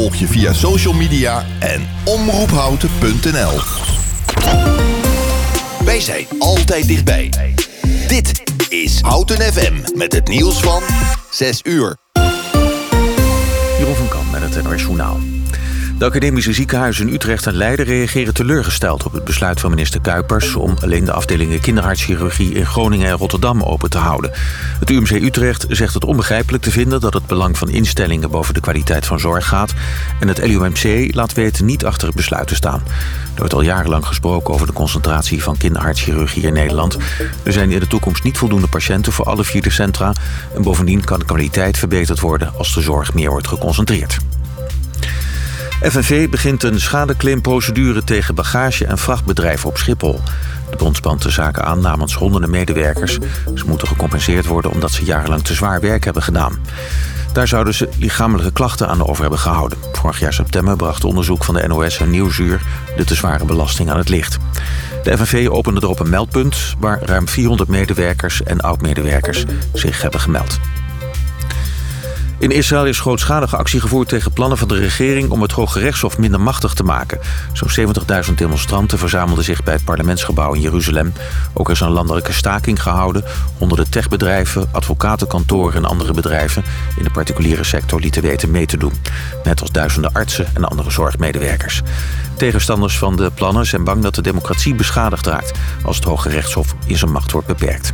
Volg je via social media en omroephouten.nl. Wij zijn altijd dichtbij. Dit is Houten FM met het nieuws van 6 uur. Jeroen van Kamp met het NOS. De academische ziekenhuizen in Utrecht en Leiden reageren teleurgesteld op het besluit van minister Kuipers om alleen de afdelingen kinderhartchirurgie in Groningen en Rotterdam open te houden. Het UMC Utrecht zegt het onbegrijpelijk te vinden dat het belang van instellingen boven de kwaliteit van zorg gaat. En het LUMC laat weten niet achter het besluit te staan. Er wordt al jarenlang gesproken over de concentratie van kinderhartchirurgie in Nederland. Er zijn in de toekomst niet voldoende patiënten voor alle vier de centra. En bovendien kan de kwaliteit verbeterd worden als de zorg meer wordt geconcentreerd. FNV begint een schadeclaimprocedure tegen bagage- en vrachtbedrijven op Schiphol. De bond spant de zaken aan namens honderden medewerkers. Ze moeten gecompenseerd worden omdat ze jarenlang te zwaar werk hebben gedaan. Daar zouden ze lichamelijke klachten aan over hebben gehouden. Vorig jaar september bracht onderzoek van de NOS en Nieuwsuur... de te zware belasting aan het licht. De FNV opende erop een meldpunt... waar ruim 400 medewerkers en oud-medewerkers zich hebben gemeld. In Israël is grootschalige actie gevoerd tegen plannen van de regering... om het Hoge Rechtshof minder machtig te maken. Zo'n 70.000 demonstranten verzamelden zich bij het parlementsgebouw in Jeruzalem. Ook is een landelijke staking gehouden. Honderden techbedrijven, advocatenkantoren en andere bedrijven... in de particuliere sector lieten weten mee te doen. Net als duizenden artsen en andere zorgmedewerkers. Tegenstanders van de plannen zijn bang dat de democratie beschadigd raakt... als het Hoge Rechtshof in zijn macht wordt beperkt.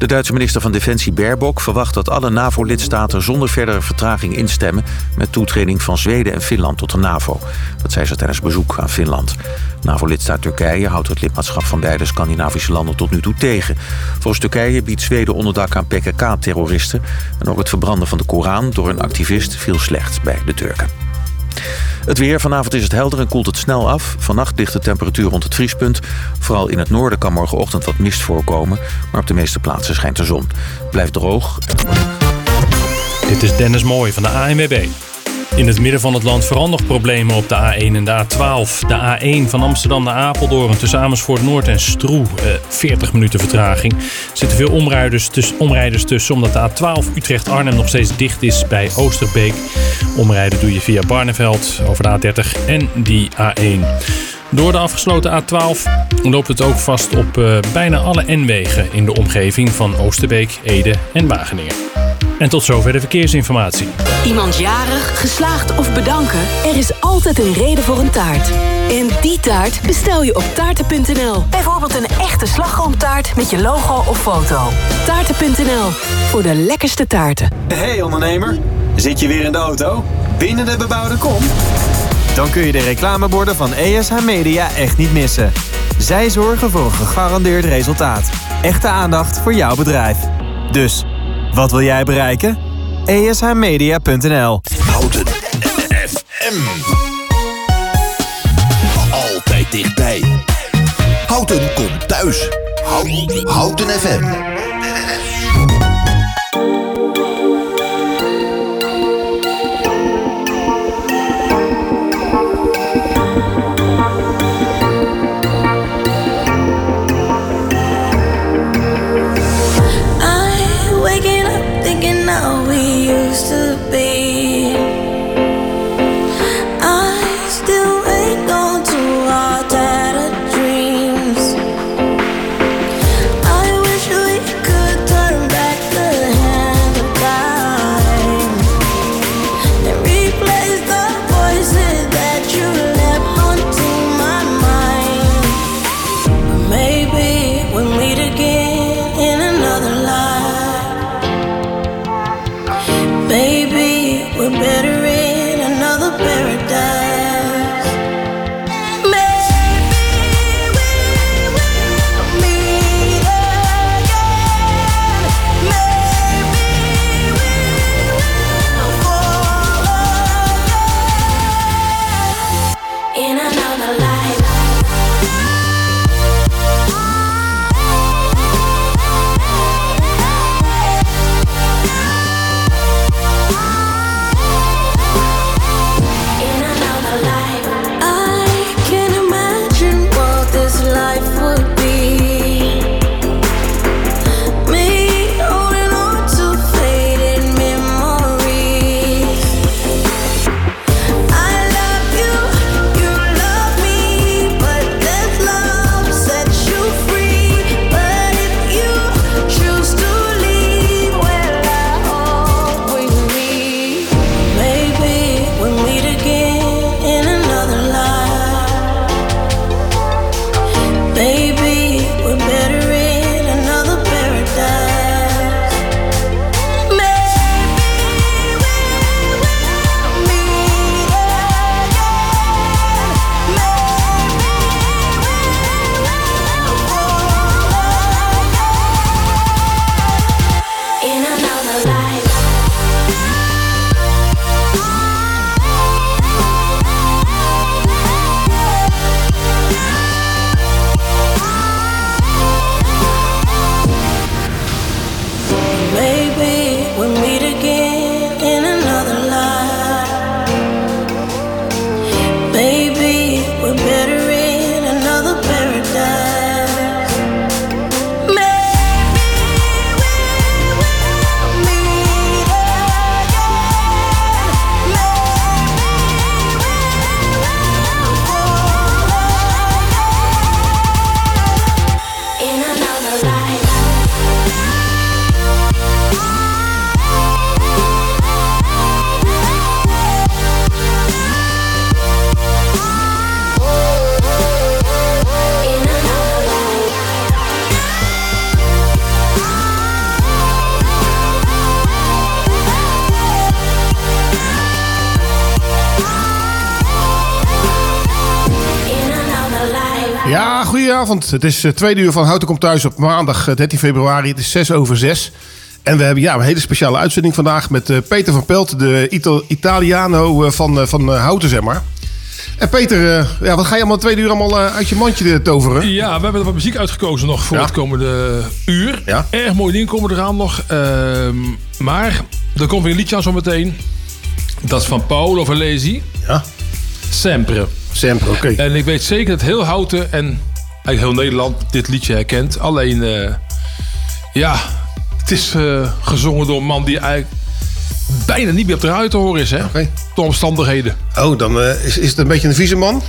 De Duitse minister van Defensie Baerbock verwacht dat alle NAVO-lidstaten zonder verdere vertraging instemmen met toetreding van Zweden en Finland tot de NAVO. Dat zei ze tijdens bezoek aan Finland. NAVO-lidstaat Turkije houdt het lidmaatschap van beide Scandinavische landen tot nu toe tegen. Volgens Turkije biedt Zweden onderdak aan PKK-terroristen en ook het verbranden van de Koran door een activist viel slecht bij de Turken. Het weer. Vanavond is het helder en koelt het snel af. Vannacht ligt de temperatuur rond het vriespunt. Vooral in het noorden kan morgenochtend wat mist voorkomen. Maar op de meeste plaatsen schijnt de zon. Blijft droog. Dit is Dennis Mooij van de ANWB. In het midden van het land nog problemen op de A1 en de A12. De A1 van Amsterdam naar Apeldoorn tussen Amersfoort Noord en Stroe. Eh, 40 minuten vertraging. Er zitten veel omrijders, tuss omrijders tussen omdat de A12 Utrecht-Arnhem nog steeds dicht is bij Oosterbeek. Omrijden doe je via Barneveld over de A30 en die A1. Door de afgesloten A12 loopt het ook vast op uh, bijna alle N-wegen in de omgeving van Oosterbeek, Ede en Wageningen. En tot zover de verkeersinformatie. Iemand jarig, geslaagd of bedanken? Er is altijd een reden voor een taart. En die taart bestel je op taarten.nl. Bijvoorbeeld een echte slagroomtaart met je logo of foto. Taarten.nl, voor de lekkerste taarten. Hey ondernemer, zit je weer in de auto? Binnen de bebouwde kom? Dan kun je de reclameborden van ESH Media echt niet missen. Zij zorgen voor een gegarandeerd resultaat. Echte aandacht voor jouw bedrijf. Dus, wat wil jij bereiken? ESHmedia.nl Houten FM. Altijd dichtbij. Houten komt thuis. Houten, FM. Goedenavond. Het is uh, tweede uur van Houten komt thuis op maandag uh, 13 februari. Het is 6 over 6. En we hebben ja, een hele speciale uitzending vandaag met uh, Peter van Pelt, de Italiano van, van Houten, zeg maar. En Peter, ja, wat ga je allemaal tweede uur allemaal uit je mandje toveren? Ja, we hebben er wat muziek uitgekozen nog voor ja. het komende uur. Ja. Erg mooi ding komen eraan nog. Ehm, maar er komt weer een liedje aan zo meteen. Dat is van Paolo Valesi. Ja. Sempre. Sempre, oké. En ik weet zeker dat heel Houten en eigenlijk heel Nederland dit liedje herkent. Alleen, uh, ja, het is uh, gezongen door een man die eigenlijk bijna niet meer op de radio te horen is, hè? Okay. Door omstandigheden. Oh, dan uh, is, is het een beetje een vieze man?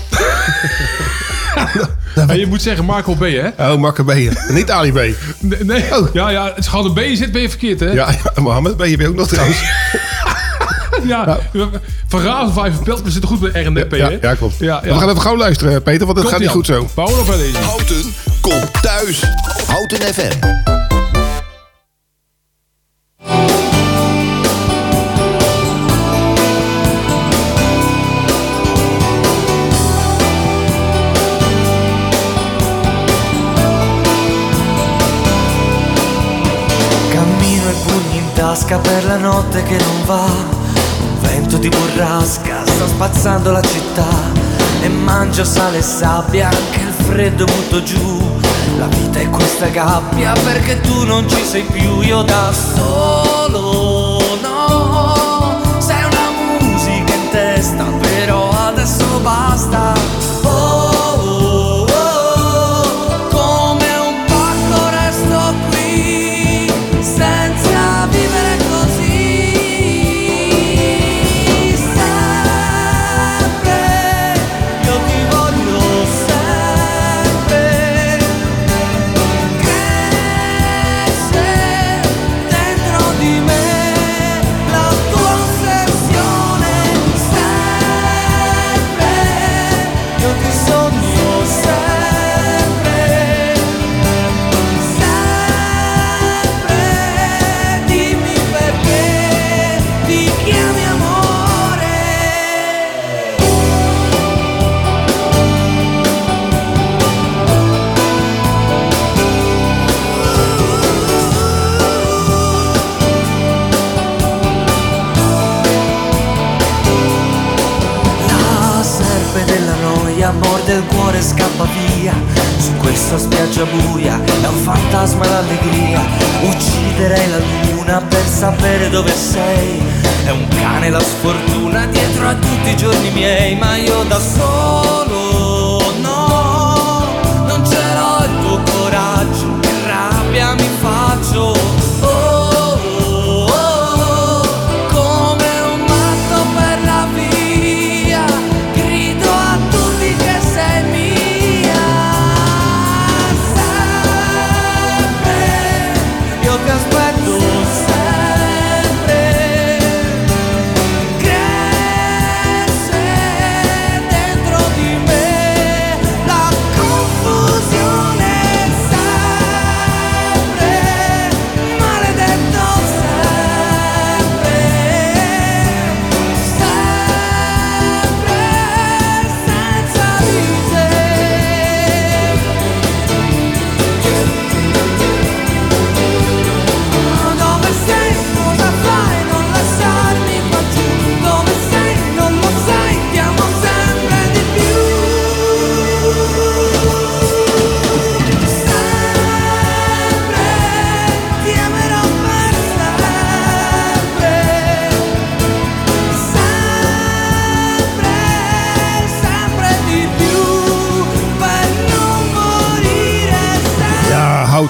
en je moet zeggen Marco B, hè? Oh, Marco B. Niet Ali B. Nee, nee. Oh. ja, ja, als je gewoon een B zit, ben je verkeerd, hè? Ja, ja Mohammed B, je ben ook nog trouwens. ja, van Raven 5 Pelt, we zitten goed bij RNDP, ja, ja, klopt. Ja, ja. We gaan even gauw luisteren, Peter, want het gaat niet goed zo. Paolo Valesi. Houten, kom thuis. Houten FM. tasca per la notte che non va. Vento di burrasca sta spazzando la città. E mangio sale e sabbia, anche il freddo butto giù. La vita è questa gabbia perché tu non ci sei più, io da solo.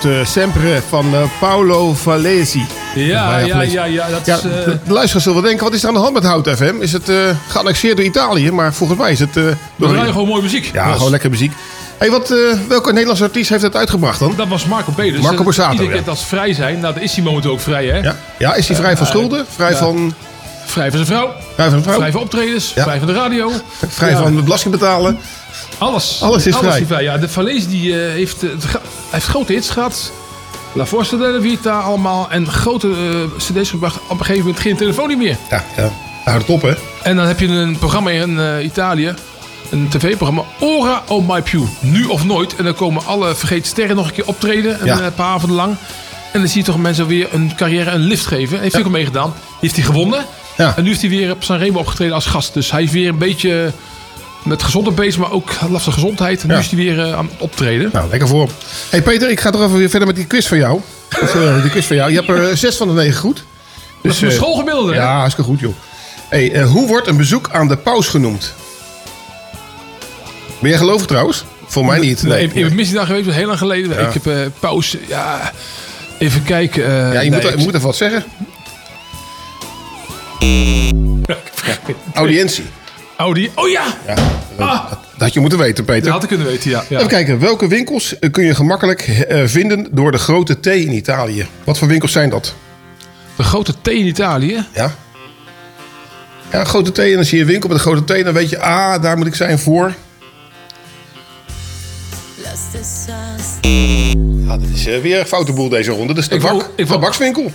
Houten Sempre van uh, Paolo Valesi. Ja, ja, ja, ja, dat ja, is, uh... De luisteraars zullen denken, wat is er aan de hand met Hout FM? Is het uh, geannexeerd door Italië? Maar volgens mij is het... Uh, door... We gewoon mooie muziek. Ja, gewoon lekker muziek. Hey, wat, uh, welke Nederlandse artiest heeft het uitgebracht dan? Dat was Marco Peters. Marco Borsato, Iedereen kent als vrij zijn. Nou, dan is hij momenteel ook vrij, hè? Ja, ja is hij vrij van schulden? Vrij van... Vrij van zijn vrouw. Vrij van vrouw. Vrij van optredens. Vrij van de radio. Vrij van belasting betalen. Alles. Alles is Alles vrij. Ja, de Valese die, uh, heeft, uh, heeft grote hits gehad. La Forza della Vita allemaal. En grote uh, cd's gebracht. Op een gegeven moment geen telefoon niet meer. Ja, ja. Houd het op, hè. En dan heb je een programma in Italië. een tv-programma. Ora Oh My Pew. Nu of nooit. En dan komen alle vergeten sterren nog een keer optreden. Een Ja. eh, paar avonden lang. En dan zie je toch mensen weer een carrière een lift geven. Heeft hij ook al meegedaan. Heeft hij gewonnen. Ja. En nu heeft hij weer op Sanremo opgetreden als gast. Dus hij is weer een beetje met gezondheid bezig. Maar ook last van gezondheid. En nu Ja. is hij weer eh, aan het optreden. Nou, lekker voor. hey Peter, ik ga toch even weer verder met die quiz van jou. Of, eh, die quiz van jou. Je hebt er eh, zes van de negen goed. Dat is mijn eh, schoolgemiddelde. Ja, hartstikke goed, joh. Hey, hoe wordt een bezoek aan de paus genoemd? Ben jij gelovig trouwens? Voor mij niet. Nee, Nee. ik, ik ben missie daar geweest, heel lang geleden. Ik heb eh, pauze. Ja, even kijken. Ja, je, nee, moet, je ik- moet even wat zeggen. Audiëntie. Audi. Oh ja! Ja, dat, Ah. dat had je moeten weten, Peter. Dat had ik kunnen weten, ja. ja. Even kijken, welke winkels eh, kun je gemakkelijk eh, vinden door de grote T in Italië? Wat voor winkels zijn dat? De grote T in Italië. Ja? Ja, grote T. En dan zie je een winkel met een grote T. Dan weet je, ah, daar moet ik zijn voor. Ah, dit is eh, weer een foute boel deze ronde. Dat is de Ik wou- ik wou- tabakswinkel.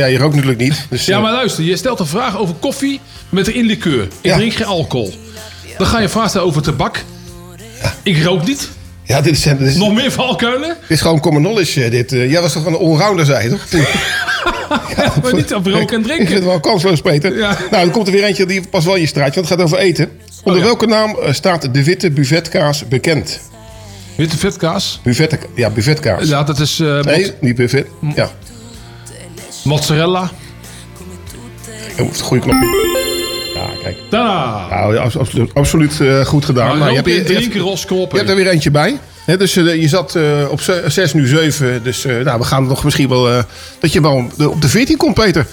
Ja, je rookt natuurlijk niet. Dus, Ja, eh, maar luister, je stelt een vraag over koffie met erin likeur. Ik Ja. drink geen alcohol. Dan ga je vraag stellen over tabak. Ik rook niet. ja, dit is, dit is, Nog meer valkuilen. dit is gewoon common knowledge. eh, Dit. eh. Jij was toch een allrounder, zei je toch? Maar niet over roken en Ik vind het drinken. wel kansloos, Peter. Ja. Nou, dan komt er weer eentje die past wel in je straatje. Want het gaat over eten. Onder Oh, ja. welke naam staat de witte buvetkaas bekend? Witte vetkaas. Buvet, ja, buvetkaas. Ja, dat is eh, Nee, niet buvet. Ja, mozzarella. je moet een goede knopje. Ja, kijk. Daarna. Nou, absoluut, eh, goed gedaan. Maar Nou, je, hebt, en je, hebt, je hebt er weer eentje bij. Hè, dus eh, je zat eh, op 6, nu 7. Dus nou, we gaan nog misschien wel... dat je wel op de 14 komt, Peter.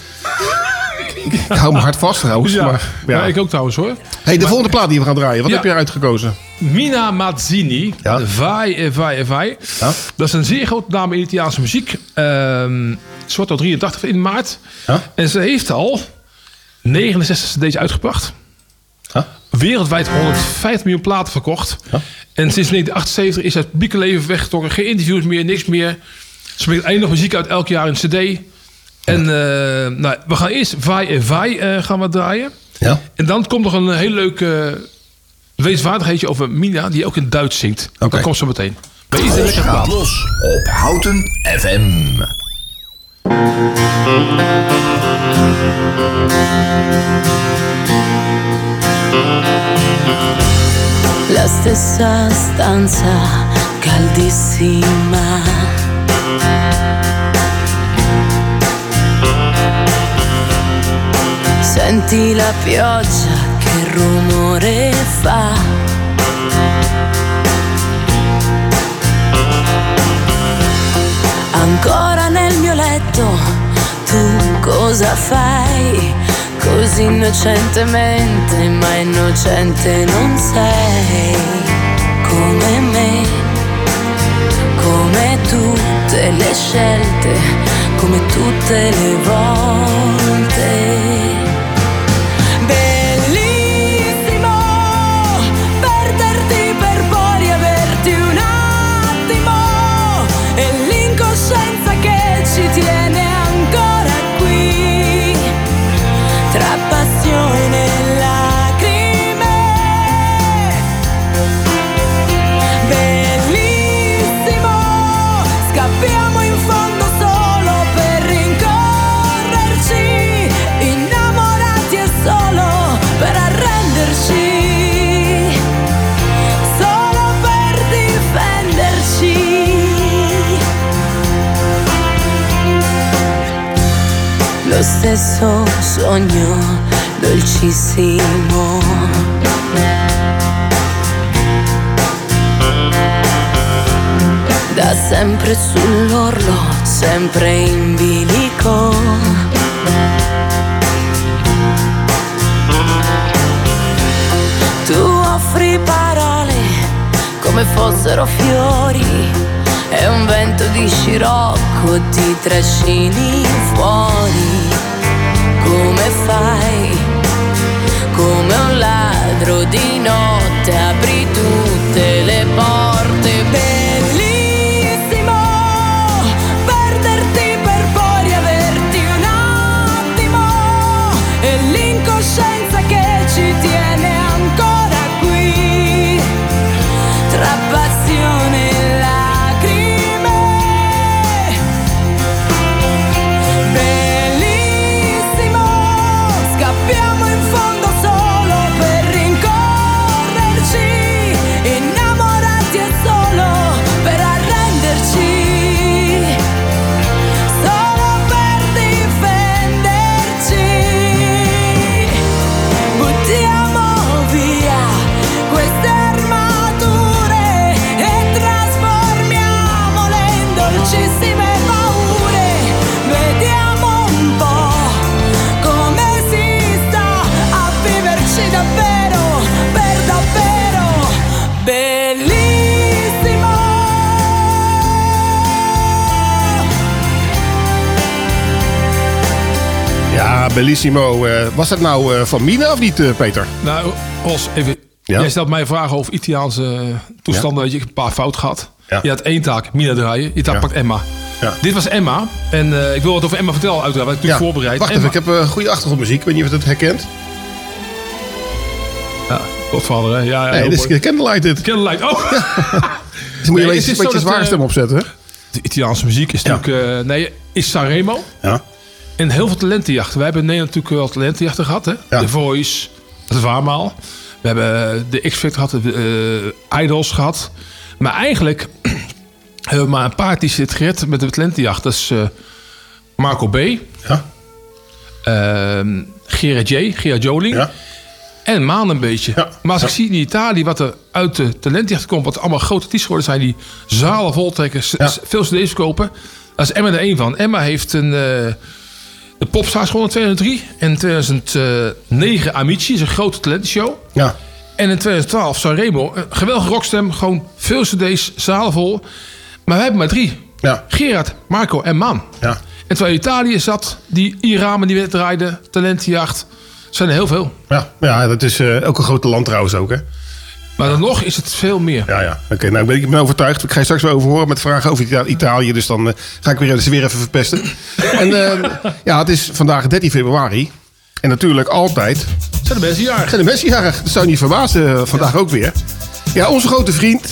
Ik hou me hard vast trouwens. Ja. Maar, ja. Ja, ik ook trouwens hoor. hey, de volgende plaat die we gaan draaien. Wat Ja. heb je uitgekozen? Mina Mazzini. Ja. Vai e vai e vai. Ja. Dat is een zeer grote naam in Italiaanse muziek. Ehm ze wordt al 83 in maart. Ja. En ze heeft al 69 cd's uitgebracht. Ja. Wereldwijd 150 miljoen platen verkocht. Ja. En sinds 1978 is het publieke leven weggetrokken. Geen interviews meer, niks meer. Ze brengt nog muziek uit elk jaar een cd. En eh, nou, we gaan eerst Vai e Vai eh, gaan we draaien. Ja. En dan komt nog een heel leuk uh, wetenswaardigheidje over Mina, die ook in Duits zingt. Oké. Dat komt zo meteen. Lekker Gaat plaat. los op Houten FM. La stessa stanza caldissima. Senti la pioggia che rumore fa. Ancora nel mio letto, tu cosa fai? Così innocentemente, ma innocente non sei come me, come tutte le scelte, come tutte le volte. Lo stesso sogno dolcissimo. Da sempre sull'orlo, sempre in bilico. Tu offri parole come fossero fiori e un vento di scirocco ti trascini fuori. Come fai? Come un ladro di notte apri tutte le porte. Ja, Bellissimo. Eh, was dat nou eh, van Mina of niet, eh, Peter? Nou, Ros, even. Ja? Jij stelt mij vragen over Italiaanse toestanden. Weet je, een paar fout gehad. Ja. Je had één taak, Mina draaien. Je taak pakt Emma. Dit was Emma. En ik wil wat over Emma vertellen, uiteraard. Ik heb natuurlijk voorbereid. Wacht Emma. even, ik heb eh, goede achtergrondmuziek. Ik weet niet of je het herkent. Ja, Godvader, hè? Ja, ja, Nee, dit is. Candlelight dit. Candlelight. Oh! Dus moet je Nee, een beetje dat, stem opzetten. De Italiaanse muziek is natuurlijk... nee, is Sanremo. Ja. En heel veel talentenjachten. Wij hebben in Nederland natuurlijk wel talentenjachten gehad. Hè? Ja. The Voice, het Waarmaal. We hebben eh, de X-Factor gehad, de eh, Idols gehad. Maar eigenlijk hebben we maar een paar die het gered met de talentenjacht. Dat is eh, Marco B. Ja. ehm Gerard J. Gerard Joling. Ja. En Maan een beetje. Ja. Maar als ik zie in Italië wat er uit de talentjacht komt... wat allemaal grote artiesten geworden zijn... die zalen voltrekken, veel cd's verkopen... daar is Emma er één van. Emma heeft een... de Popstars gewonnen in 2003. En in 2009 Amici, is een grote talentenshow. Ja. En in 2012 Sanremo, een geweldige rockstem. Gewoon veel cd's, zalen vol. Maar we hebben maar drie. Ja. Gerard, Marco en Maan. Ja. En terwijl Italië zat, die Iramen die weer draaiden, talentenjacht... zijn er heel veel. Ja. ja, dat is eh, ook een grote land trouwens ook, hè? Maar dan nog is het veel meer. Ja, ja. Oké, nou, ik ben, ik ben overtuigd. Ik ga je straks wel over horen met vragen over Ita- Italië. Dus dan eh, ga ik weer, ze weer even verpesten. en eh, ja, het is vandaag 13 februari. En natuurlijk altijd zijn de mensen jarig. zijn de mensen jarig. Dat zou je niet verbazen, eh, vandaag ook weer. Ja, onze grote vriend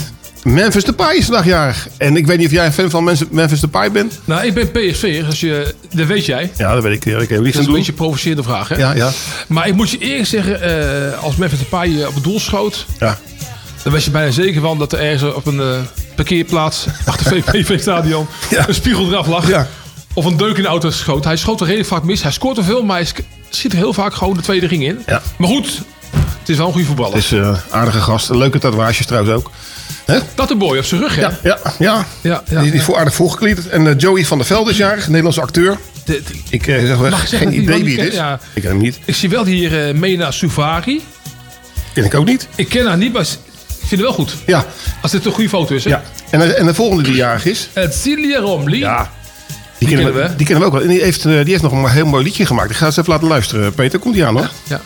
Memphis Depay is vandaag. En ik weet niet of jij een fan van Memphis- Depay bent. Nou, ik ben PSV, als je, dat weet jij. Ja, dat weet ik. Ik heb liefst Dat is een doen. beetje een provocerende vraag, hè? Ja, ja, Maar ik moet je eerlijk zeggen, eh, als Memphis Depay eh, op het doel schoot... ja. dan was je bijna zeker van dat er ergens op een eh, parkeerplaats... achter VPV-stadion Ja. een spiegel eraf lag. Ja. Of een deuk in de auto schoot. Hij schoot er redelijk vaak mis. Hij scoort er veel, maar hij schiet er heel vaak gewoon de tweede ring in. Ja. Maar goed, het is wel een goede voetballer. Het is eh, een aardige gast. Leuke tatoeages trouwens ook. Hè? Dat een boy op zijn rug, hè? Ja, ja, ja. Ja, ja. Die, die is voor aardig volgekleed. En eh, Joey van der Velde is jarig, Nederlandse acteur. De- de- Ik eh, zeg wel, Mag geen idee wie het is. Ja. Ik ken hem niet. Ik zie wel hier eh mee naar Suvari. Ken ik ook niet. Ik ken haar niet, maar ik vind het wel goed. Ja, Als dit een goede foto is, hè? ja. En, de- en de volgende die jarig is. Celia Romli. Ja. Die kennen kennen we. Die kennen we ook wel. En die heeft, eh, die heeft nog een heel mooi liedje gemaakt. Ik ga eens even laten luisteren. Peter, komt die aan hoor? Ja. Ja,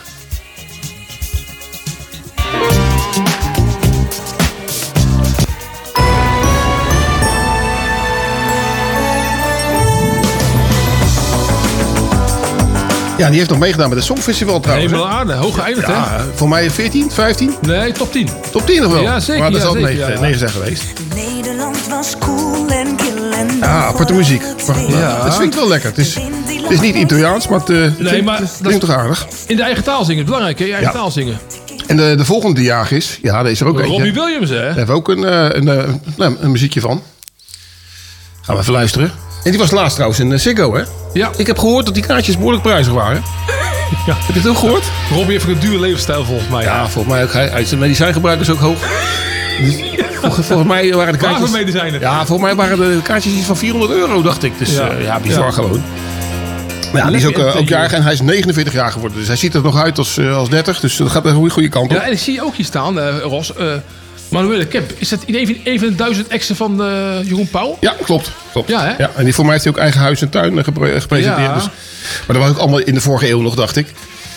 die heeft nog meegedaan met het Songfestival trouwens. Hè? en aarde, hoog geëindigd, hè? Ja, voor mij 14, 15, Nee, top 10. top 10 nog wel. Ja, zeker, Maar dat ja, zal zeker, 9, ja. 9 zijn geweest. Nederland was cool en kill en Ja, aparte muziek. Ja. Het swingt wel lekker. Het is, het is niet Italiaans, maar het, eh, klinkt, maar klinkt toch aardig. In de eigen taal zingen is belangrijk, hè? Je eigen Ja. taal zingen. En de, de volgende jarig is, ja, deze is er ook eentje. Robbie Williams, hè? Daar hebben we ook een, eh, een, eh, nou, een muziekje van. Gaan we even luisteren. En die was laatst trouwens in Ziggo, hè? Ja. Ik heb gehoord dat die kaartjes behoorlijk prijzig waren. Ja. Heb je het ook gehoord? Robbie heeft een dure levensstijl, volgens mij. Ja, volgens mij ook. Hij, hij- zijn medicijngebruik is ook hoog. Dus volgens, volgens mij waren de kaartjes... medicijnen? Ja, volgens mij waren de kaartjes iets van 400 euro, dacht ik. Dus Ja. ja, ja bizar Ja. gewoon. Maar ja, die is ook, eh, ook jarig en hij is 49 jaar geworden. Dus hij ziet er nog uit als, eh, als 30. Dus dat gaat een goede, goede kant op. Ja, en ik zie je ook hier staan, eh, Ros. Eh Manuele Kemp. Is dat een van, de duizend exen van eh, Jeroen Pauw? Ja, klopt. klopt. Ja, hè? en die voor mij heeft hij ook eigen huis en tuin eh, gepre- gepresenteerd. Ja. Dus, maar dat was ook allemaal in de vorige eeuw nog, dacht ik.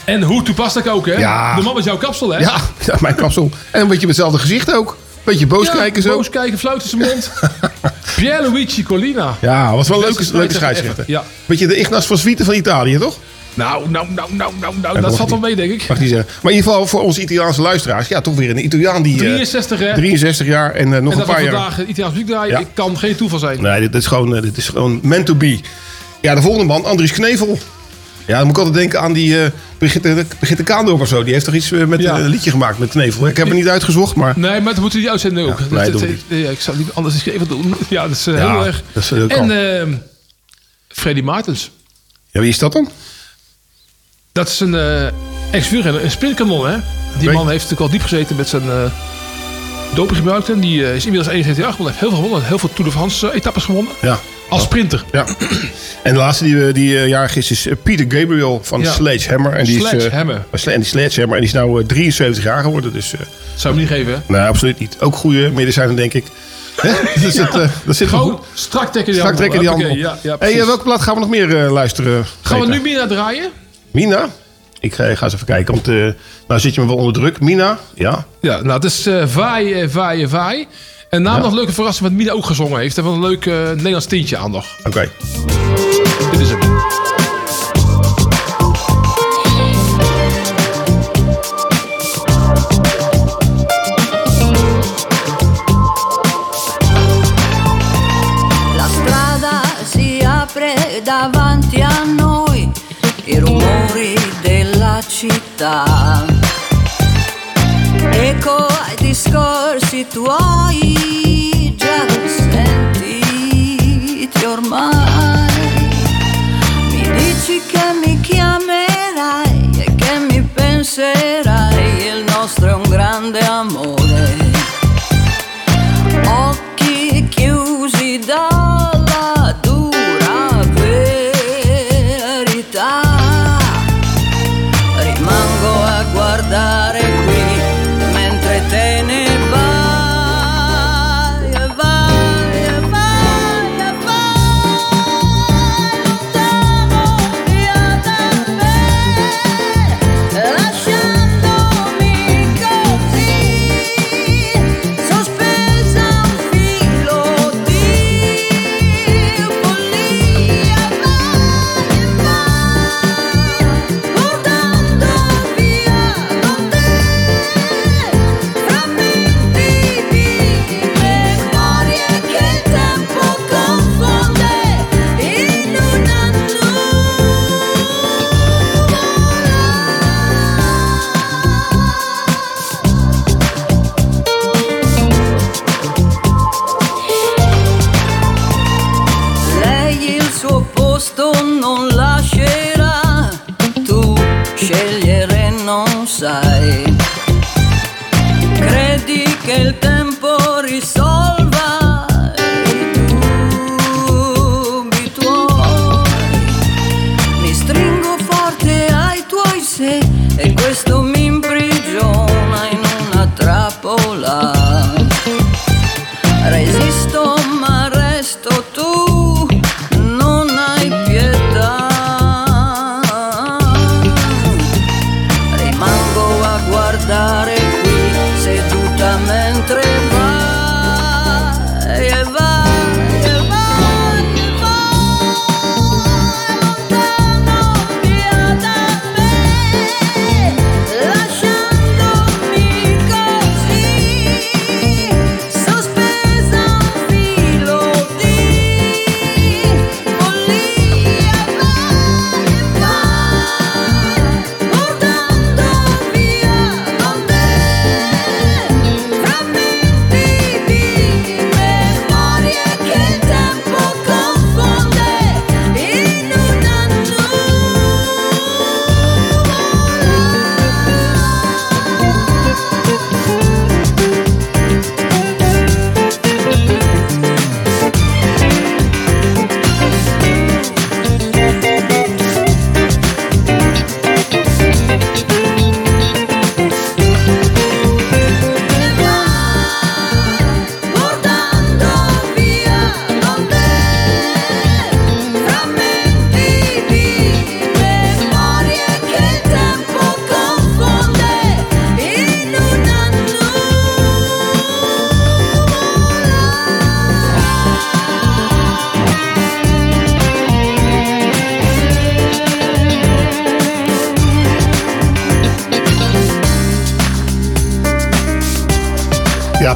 En hoe toepasselijk ook, hè? Ja. De man met jouw kapsel, hè? Ja, ja mijn kapsel. En een beetje met hetzelfde gezicht ook. Beetje boos Ja, kijken zo. Boos kijken, fluit in zijn mond. Pierluigi Collina. Ja, was wel een leuke, leuke scheidsrechter. Ja. Beetje de Ignas van Zwieten van Italië, toch? Nou, nou, nou, nou, nou, nou dat valt wel mee, denk ik. Mag niet zeggen. Maar in ieder geval voor onze Italiaanse luisteraars. Ja, toch weer een Italiaan die... eh, 63, hè? 63 jaar en eh, nog en een dat paar jaar... vandaag Italiaans muziek draaien, Ja. ik kan geen toeval zijn. Nee, dit is, gewoon, eh, dit is gewoon meant to be. Ja, de volgende man, Andries Knevel. Ja, dan moet ik altijd denken aan die eh Brigitte, Brigitte Kaandorp of zo. Die heeft toch iets eh, met Ja. een liedje gemaakt met Knevel. Ik heb het niet uitgezocht, maar... Nee, maar dan moeten we die uitzending ook. Ja, Dat- nee, dat- ik ja, ik zou niet anders eens even doen. Ja, dat is eh, heel erg. dat is en ehm Freddy Martens. Ja, wie is dat dan? Dat is een eh ex-vuurrenner, een sprintkanon, hè? Die man heeft natuurlijk al diep gezeten met zijn uh, dopinggebruik. En die eh, is inmiddels 71 jaar geworden. Heeft heel veel gewonnen. Heel veel Tour de France eh, etappes gewonnen. Ja. Als sprinter. Ja. En de laatste die, eh, die eh, jarig is, is eh, Peter Gabriel van Ja. Sledgehammer. En die Is, Sledgehammer. eh, Sle- en die Sledgehammer. En die is nou eh, 73 jaar geworden. Dus eh, Zou hem niet geven, hè? nee, absoluut niet. Ook goede medicijnen, denk ik. Dus het, eh, dat zit Gewoon goed. strak trekken die Strak handen. trekken die handen. Ja, ja, hey, eh, welke plaat gaan we nog meer eh, luisteren? Gaan we nu Mina draaien? Mina? Ik ga, ga eens even kijken, want eh, nou zit je me wel onder druk. Mina? Ja. Ja, nou het is eh vaaien, vaaien, vaaien. En naam Ja. nog een leuke verrassing wat Mina ook gezongen heeft. En wat een leuk eh, Nederlands tintje aan nog. Oké. Dit is hem. La strada si apre città. Eco ai discorsi tuoi, già sentiti ormai. Mi dici che mi chiamerai e che mi penserai, il nostro è un grande amore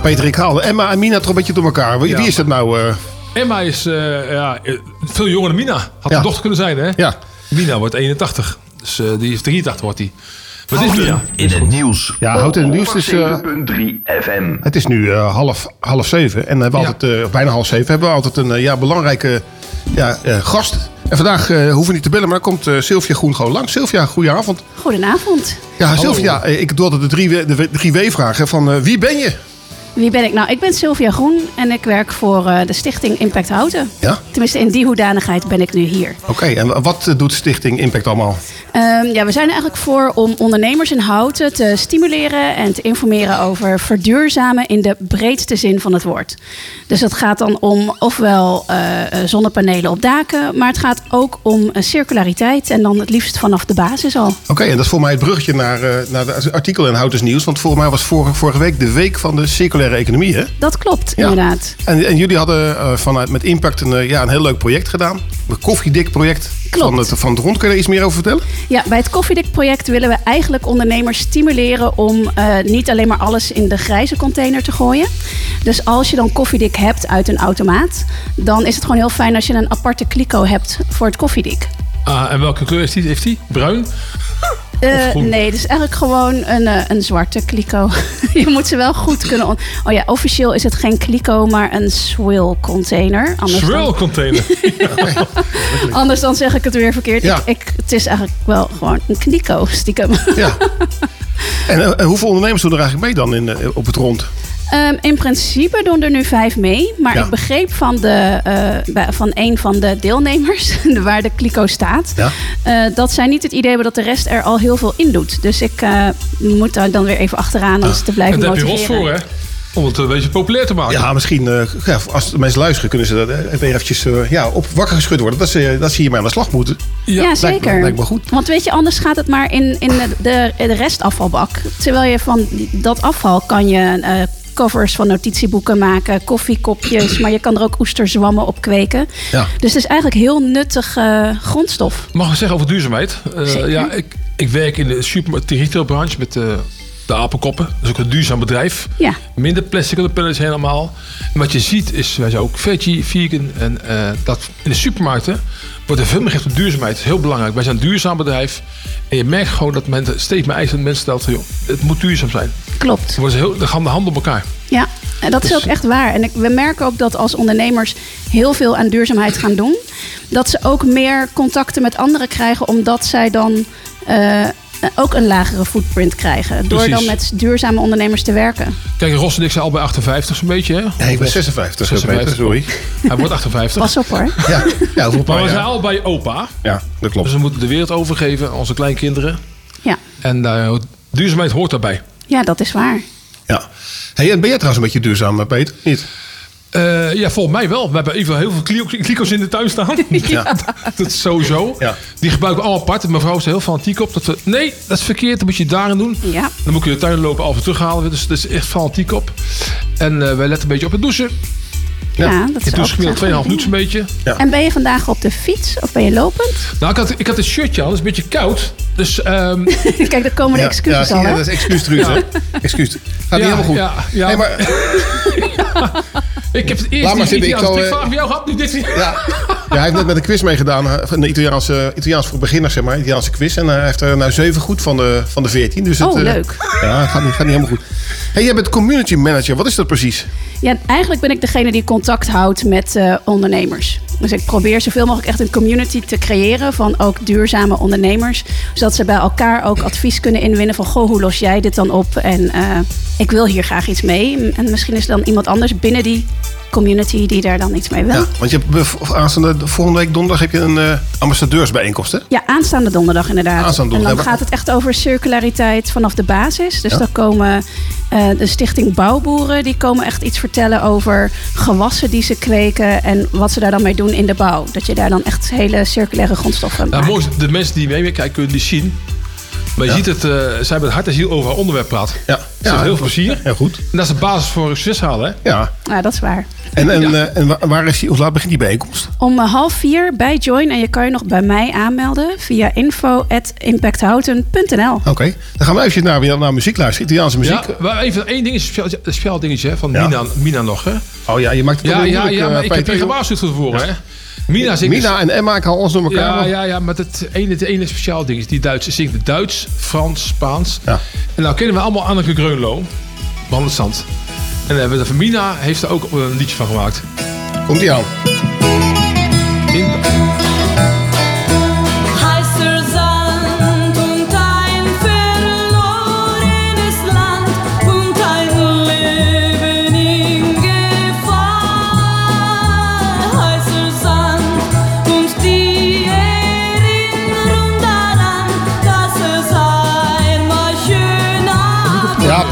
Peter, ik haalde Emma en Mina toch een beetje door elkaar. Wie, Ja, wie is dat nou? eh? Emma is eh, ja, veel jonger dan Mina. Had Ja. een dochter kunnen zijn, hè? ja. Mina wordt 81. Dus eh, die is 83 wordt die. Wat is Mina? In het nieuws. Ja, Hout in het nieuws is, eh, 7.3 FM. Het is nu eh, half, half zeven. En we hebben Ja. altijd, eh, bijna half zeven, hebben we altijd een ja, belangrijke ja, eh, gast. En vandaag eh, hoeven we niet te bellen, maar dan komt eh, Sylvia Groen gewoon langs. Sylvia, goedenavond. Goedenavond. Ja, Sylvia, ik doe altijd de drie, we- de drie W-vragen van eh, wie ben je? Wie ben ik? Nou, ik ben Sylvia Groen en ik werk voor eh, de stichting Impact Houten. Ja? Tenminste, in die hoedanigheid ben ik nu hier. Oké, en wat doet Stichting Impact allemaal? Ehm, ja, we zijn er eigenlijk voor om ondernemers in Houten te stimuleren en te informeren over verduurzamen in de breedste zin van het woord. Dus dat gaat dan om ofwel eh, eh, zonnepanelen op daken, maar het gaat ook om eh, circulariteit en dan het liefst vanaf de basis al. Oké, en dat is voor mij het bruggetje naar, eh, naar het artikel in Houters Nieuws. Want volgens mij was vorige, vorige week de week van de circulaire economie, hè? Dat klopt, Ja. inderdaad. En, en jullie hadden eh, vanuit met Impact een, eh, ja, een heel leuk project gedaan. Een koffiedik project Klopt. van het, van het rond. Kun je er iets meer over vertellen? Ja, bij het Koffiedik-project willen we eigenlijk ondernemers stimuleren om eh, niet alleen maar alles in de grijze container te gooien. Dus als je dan koffiedik hebt uit een automaat, dan is het gewoon heel fijn als je een aparte kliko hebt voor het koffiedik. Ah, en welke kleur heeft hij? Heeft hij? Bruin? Eh, nee, het is eigenlijk gewoon een, eh, een zwarte kliko. je moet ze wel goed kunnen. Oh ja, officieel is het geen kliko, maar een swill container. Anders dan- Swirl container. Anders dan zeg ik het weer verkeerd. Ja. Ik, ik, het is eigenlijk wel gewoon een kliko, stiekem. Ja. en, eh, en hoeveel ondernemers doen er eigenlijk mee dan in, op het rond? Ehm, in principe doen er nu vijf mee. Maar Ja. ik begreep van, de, eh, van een van de deelnemers, waar de kliko staat... Ja. eh, dat zij niet het idee hebben dat de rest er al heel veel in doet. Dus ik eh, moet daar dan weer even achteraan om ze te En blijven daar heb je motiveren. Voor, hè? Om het een beetje populair te maken. Ja, misschien eh, ja, als de mensen luisteren, kunnen ze eh, even eventjes eh, ja, op wakker geschud worden. Dat ze, dat ze hiermee aan de slag moeten. Ja, lijkt me- zeker. lijkt me goed. Want weet je, anders gaat het maar in, in de, de, de restafvalbak. Terwijl je van dat afval kan je eh, covers van notitieboeken maken, koffiekopjes, maar je kan er ook oesterzwammen op kweken. Ja. Dus het is eigenlijk heel nuttig eh, grondstof. Mag ik zeggen over duurzaamheid? Eh, ja, ik, ik werk in de supermarkt, de retailbranche met eh, de apenkoppen. Dat is ook een duurzaam bedrijf. Ja. Minder plastic op de pallets helemaal. En wat je ziet is, wij zijn ook veggie, vegan. En dat in de supermarkten wordt er veel meer gericht op duurzaamheid. Dat is heel belangrijk. Wij zijn een duurzaam bedrijf. En je merkt gewoon dat men steeds meer eisen aan mensen stelt. joh, het moet duurzaam zijn. Klopt. Dan heel, dan gaan de handen op elkaar. Ja, en dat is Dus- ook echt waar. En ik, we merken ook dat als ondernemers heel veel aan duurzaamheid gaan doen, dat ze ook meer contacten met anderen krijgen, omdat zij dan eh, ook een lagere footprint krijgen. Door Precies. dan met duurzame ondernemers te werken. Kijk, Ros en ik zijn al bij 58 zo'n beetje. Hè? Nee, ik ben 56, 56 sorry. Hij wordt 58. Pas op hoor. Ja, ja Maar paar we zijn al bij opa. Ja, dat klopt. Dus we moeten de wereld overgeven aan onze kleinkinderen. Ja, En eh, duurzaamheid hoort daarbij. ja dat is waar. Ja. Hey, en ben jij trouwens een beetje duurzaam, eh, Peter? Niet? Eh, ja, volgens mij wel. We hebben even heel veel kliko- kliko's in de tuin staan. Ja. dat is sowieso. Ja. Die gebruiken we allemaal apart. Mevrouw is er heel fanatiek op. Dat we, nee, dat is verkeerd. Dat moet je daarin doen. Ja. Dan moet je de tuin lopen, af en terughalen. Dus dat is echt fanatiek op. En eh, wij letten een beetje op het douchen. Ja, dat Ik is douche ook gemiddeld 2,5 een minuten een beetje. En ben je vandaag op de fiets of ben je lopend? Nou, ik had, ik had een shirtje aan. Dat is een beetje koud. Dus ehm, Kijk, daar komen de Ja, excuses ja, al. ja, hè? dat is excuus Truus, hè? Excuus. Gaat niet Ja, helemaal goed. ja, ja. Nee, maar, ik heb het eerst Laat maar zitten, ik zal, eh, strikvraag van jou gehad. Nu dit ja. ja, hij heeft net met een quiz meegedaan. eh, Een Italiaanse, Italiaans voor beginners, zeg maar. Italiaanse quiz. En eh, hij heeft er nou 7 goed van de, van de 14. Dus het, Oh, eh, leuk. Ja, gaat niet, gaat niet helemaal goed. Hey, jij bent community manager. Wat is dat precies? Ja, eigenlijk ben ik degene die contact houdt met eh, ondernemers. Dus ik probeer zoveel mogelijk echt een community te creëren van ook duurzame ondernemers. Zodat ze bij elkaar ook advies kunnen inwinnen van... goh, hoe los jij dit dan op? En eh, ik wil hier graag iets mee. En misschien is er dan iemand anders binnen die community die daar dan iets mee wil. Ja, Ja, want je hebt aanstaande volgende week donderdag heb je een eh, ambassadeursbijeenkomst, hè? aanstaande donderdag inderdaad. Aanstaande en dan donderdag. gaat het echt over circulariteit vanaf de basis. Dus Ja. dan komen eh, de stichting Bouwboeren... die komen echt iets vertellen over gewassen die ze kweken... en wat ze daar dan mee doen in de bouw. Dat je daar dan echt hele circulaire grondstoffen Nou, maakt. mooi, de mensen die meekijken kunnen die zien. Maar je Ja. ziet het, eh, zij met hart en ziel over haar onderwerp praten. Ja. Ze heeft heel veel plezier. Ja, goed. En dat is de basis voor succes halen. Hè? Ja. Ja, dat is waar. En, en, eh, en wa- waar is die, hoe laat begint die bijeenkomst? Om eh, half vier bij Join. En je kan je nog bij mij aanmelden via info.impacthouten.nl. Oké. Dan gaan we even naar, weer naar muziek luisteren. Italiaanse muziek. Ja, maar even één ding is een speciaal- dingetje van Ja. Mina, Mina nog. Hè? Oh ja, je maakt het Ja, toch ja, moeilijk, ja, eh, maar ik heb je gewaarschuwd van tevoren. Hè? Mina zingt Mina en Emma, ik haal ons door elkaar. Ja, ja, ja, maar het ene, het ene speciaal ding is die Duits zingt Duits, Frans, Spaans. Ja. En nou kennen we allemaal Anneke Greunlo, Wandelstand. En dan hebben we de Mina heeft er ook een liedje van gemaakt. Komt die aan.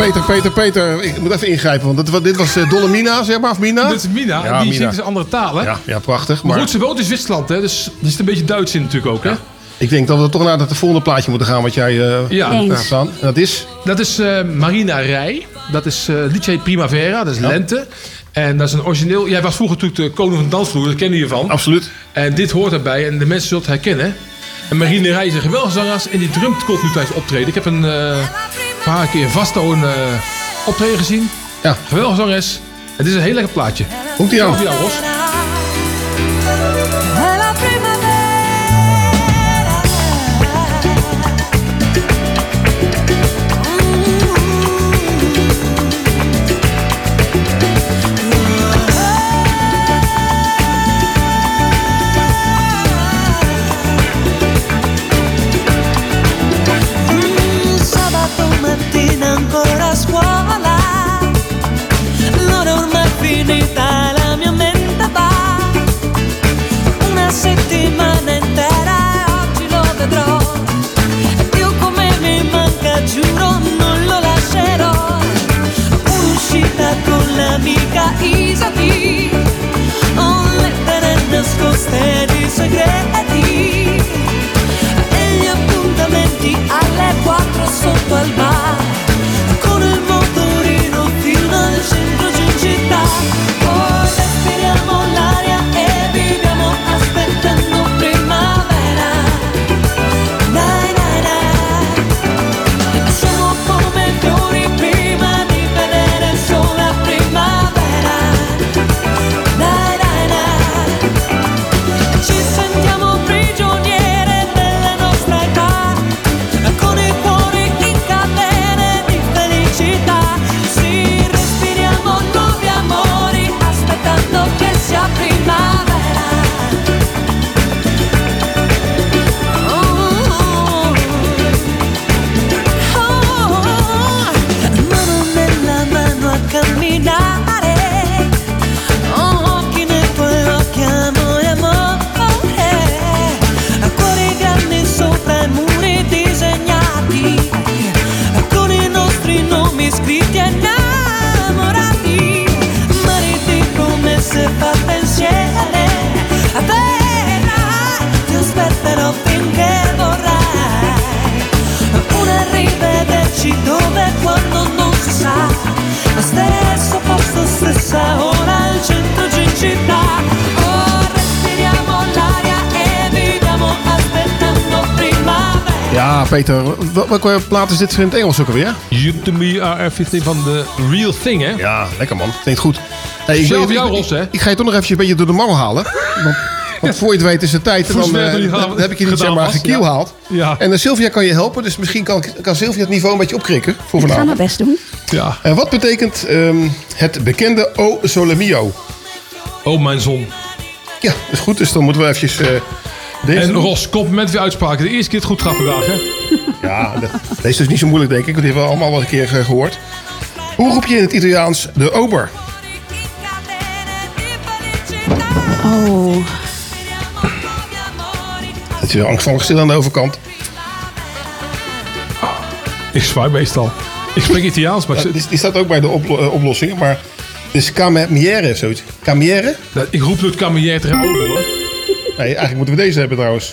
Peter, Peter, Peter. Ik moet even ingrijpen, want dit, wa- dit was eh, Dolle Mina, zeg maar, of Mina? Dit is Mina, Ja, die Mina. zingt dus andere talen. Ja, ja, prachtig. Maar Maar goed, ze woont in Zwitserland, hè, dus er zit een beetje Duits in natuurlijk ook. Hè? ik denk dat we toch naar het volgende plaatje moeten gaan wat jij eh Ja. Staan. En dat is... Dat is eh, Marina Rij. Dat is eh liedje heet Primavera, dat is lente. En dat is een origineel. Jij was vroeger natuurlijk de koning van de dansvloer, dat ken je van. Absoluut. En dit hoort erbij en de mensen zullen het herkennen. En Marina Rij is een geweldige zangeres en die drumt continu tijdens optreden. Ik heb een eh paar keer vast een eh, optreden gezien. Ja. Geweldige zangeres. Het is een heel lekker plaatje. Komt ie aan. Zelf jou, Ros. Giuro non lo lascerò. Un'uscita con l'amica Isabi Ho lettere nascoste di segreti dove e quando non si sa stesso posto, stessa ora al centro di città oh, respiriamo l'aria e viviamo aspettando primavera Ja, Peter, wel- welke plaat is dit in het Engels ook alweer? You to me are everything van de real thing, hè? Ja, lekker man. Klinkt goed. Hey, ik, Zelf ik- jou, ik- Ros, hè? Ik ga je toch nog even een beetje door de mangel halen. Want, want voor je het weet is het tijd. En dan, eh, dan, heb ik je niet zeg maar gekielhaald. Ja. En uh, Sylvia kan je helpen. Dus misschien kan, kan Sylvia het niveau een beetje opkrikken voor Ik ga mijn best doen. Ja. En wat betekent ehm, het bekende O Sole Mio? Oh, mijn zon. Ja, dat is goed. Dus dan moeten we eventjes eh, deze En. Ros, compliment weer uitspraken. De eerste keer het goed gaat vandaag, hè? Ja, dat- deze is niet zo moeilijk denk ik. Want die hebben we allemaal wel een keer eh, gehoord. Hoe roep je in het Italiaans de ober? Oh, Dat is weer angstvallig stil aan de overkant. Ik zwaai meestal. Ik spreek Italiaans, maar Ja, die, die staat ook bij de oplo- eh, oplossingen. Maar het is cameriere of zoiets. Cameriere? Ik roep het camerière tegen open, hoor. Nee, eigenlijk moeten we deze hebben trouwens.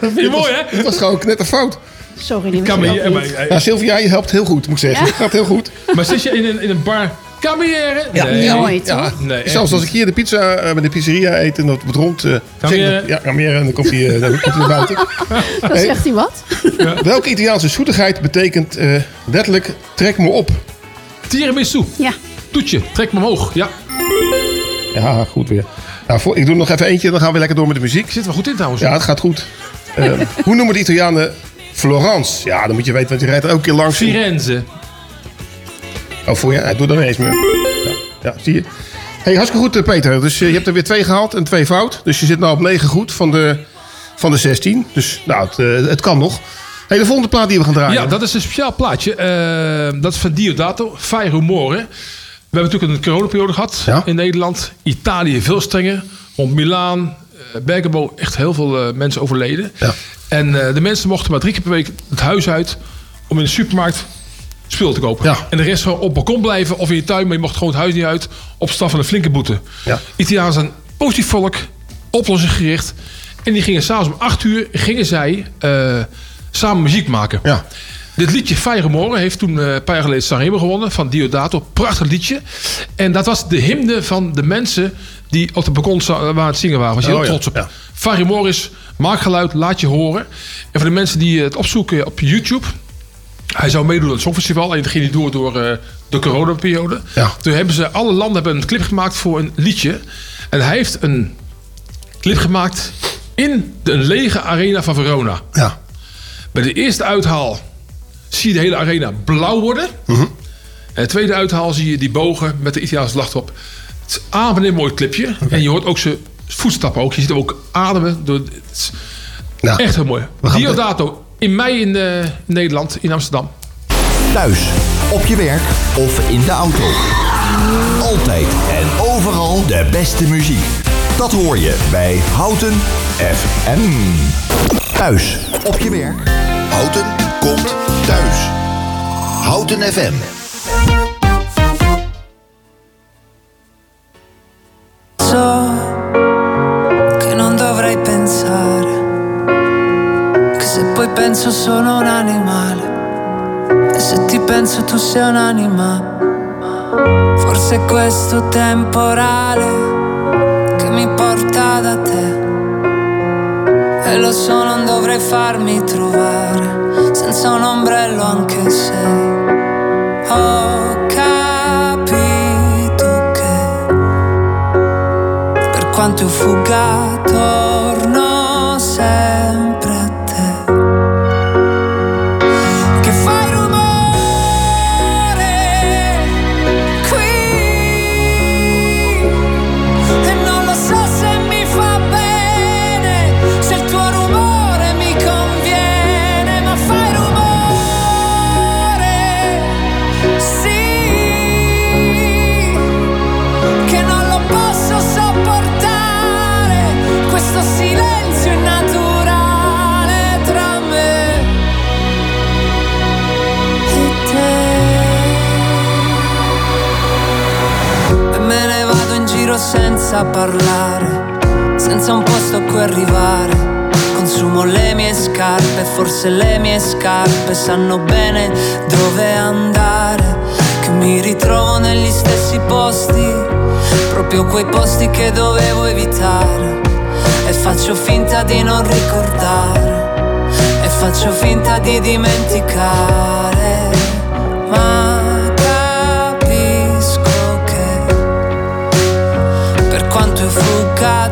Dat vind je mooi, hè? Het was gewoon net een fout. sorry, niet. eh, Nou, Sylvia, je helpt heel goed, moet ik zeggen. Het gaat heel goed. maar zit je in een, in een bar camerière? Nee. ja, Nooit, ja. Nee, echt Zelfs als ik hier de pizza eh, bij de pizzeria eet en dat wordt rond... eh, zeg ik- Ja. En dan komt hij, eh, naar buiten. Dan zegt hij wat? Welke Italiaanse zoetigheid betekent eh, letterlijk trek me op? Tiramisu. Ja. Toetje, trek me omhoog. Ja, Ja, goed weer. Nou, voor, ik doe nog even eentje, dan gaan we lekker door met de muziek. zit er wel goed in trouwens. Ja, het gaat goed. Hoe noemen de Italianen Florence? Ja, dan moet je weten, want je rijdt er ook een keer langs. Firenze. Oh, voor je? Hij doet er eens meer. Ja, ja zie je. Hey, hartstikke goed, eh, Peter. Dus eh, je hebt er weer twee gehaald en twee fout. Dus je zit nou op negen goed van de, van de 16. Dus nou, het, eh, het kan nog. Hey, de volgende plaat die we gaan draaien. Ja, dat is een speciaal plaatje. Dat is van Diodato, Fai Rumore. We hebben natuurlijk een coronaperiode gehad Ja. in Nederland. Italië veel strenger. Rond Milaan, Bergamo, echt heel veel mensen overleden. Ja. En de mensen mochten maar drie keer per week het huis uit... om in de supermarkt spul te kopen. Ja. En de rest gewoon op balkon blijven of in je tuin. Maar je mocht gewoon het huis niet uit op staf van een flinke boete. Ja. Italianen zijn positief volk, oplossingsgericht. En die gingen s'avonds om 8 uur gingen zij eh, samen muziek maken. Ja. Dit liedje Fire Rumore heeft toen eh, een paar jaar geleden Sanremo gewonnen van Diodato. Prachtig liedje. En dat was de hymne van de mensen die op de balkon za- waren aan het zingen waren. Was je heel Oh ja, trots op. ja. Is maak geluid, laat je horen. En voor de mensen die het opzoeken op YouTube. Hij zou meedoen aan het Songfestival. En dat ging niet door door eh, de coronaperiode. Ja. Toen hebben ze, alle landen hebben een clip gemaakt voor een liedje. En hij heeft een clip gemaakt in de lege arena van Verona. Ja. Bij de eerste uithaal zie je de hele arena blauw worden. Mhm. En de tweede uithaal zie je die bogen met de Italiaanse vlag erop. Het is een mooi clipje. En je hoort ook zijn voetstappen ook. Je ziet hem ook ademen. Door, het is Nou, echt heel mooi. Diodato in mei in eh, Nederland, in Amsterdam. Thuis, op je werk of in de auto. Altijd en overal de beste muziek. Dat hoor je bij Houten FM. Thuis, op je werk. Houten komt thuis. Houten FM. So penso sono un animale. E se ti penso tu sei un'anima forse è questo temporale che mi porta da te. E lo so non dovrei farmi trovare senza un ombrello anche se ho capito che per quanto io fugga scarpe sanno bene dove andare. Che mi ritrovo negli stessi posti, proprio quei posti che dovevo evitare. E faccio finta di non ricordare, e faccio finta di dimenticare. Ma capisco che per quanto io fugga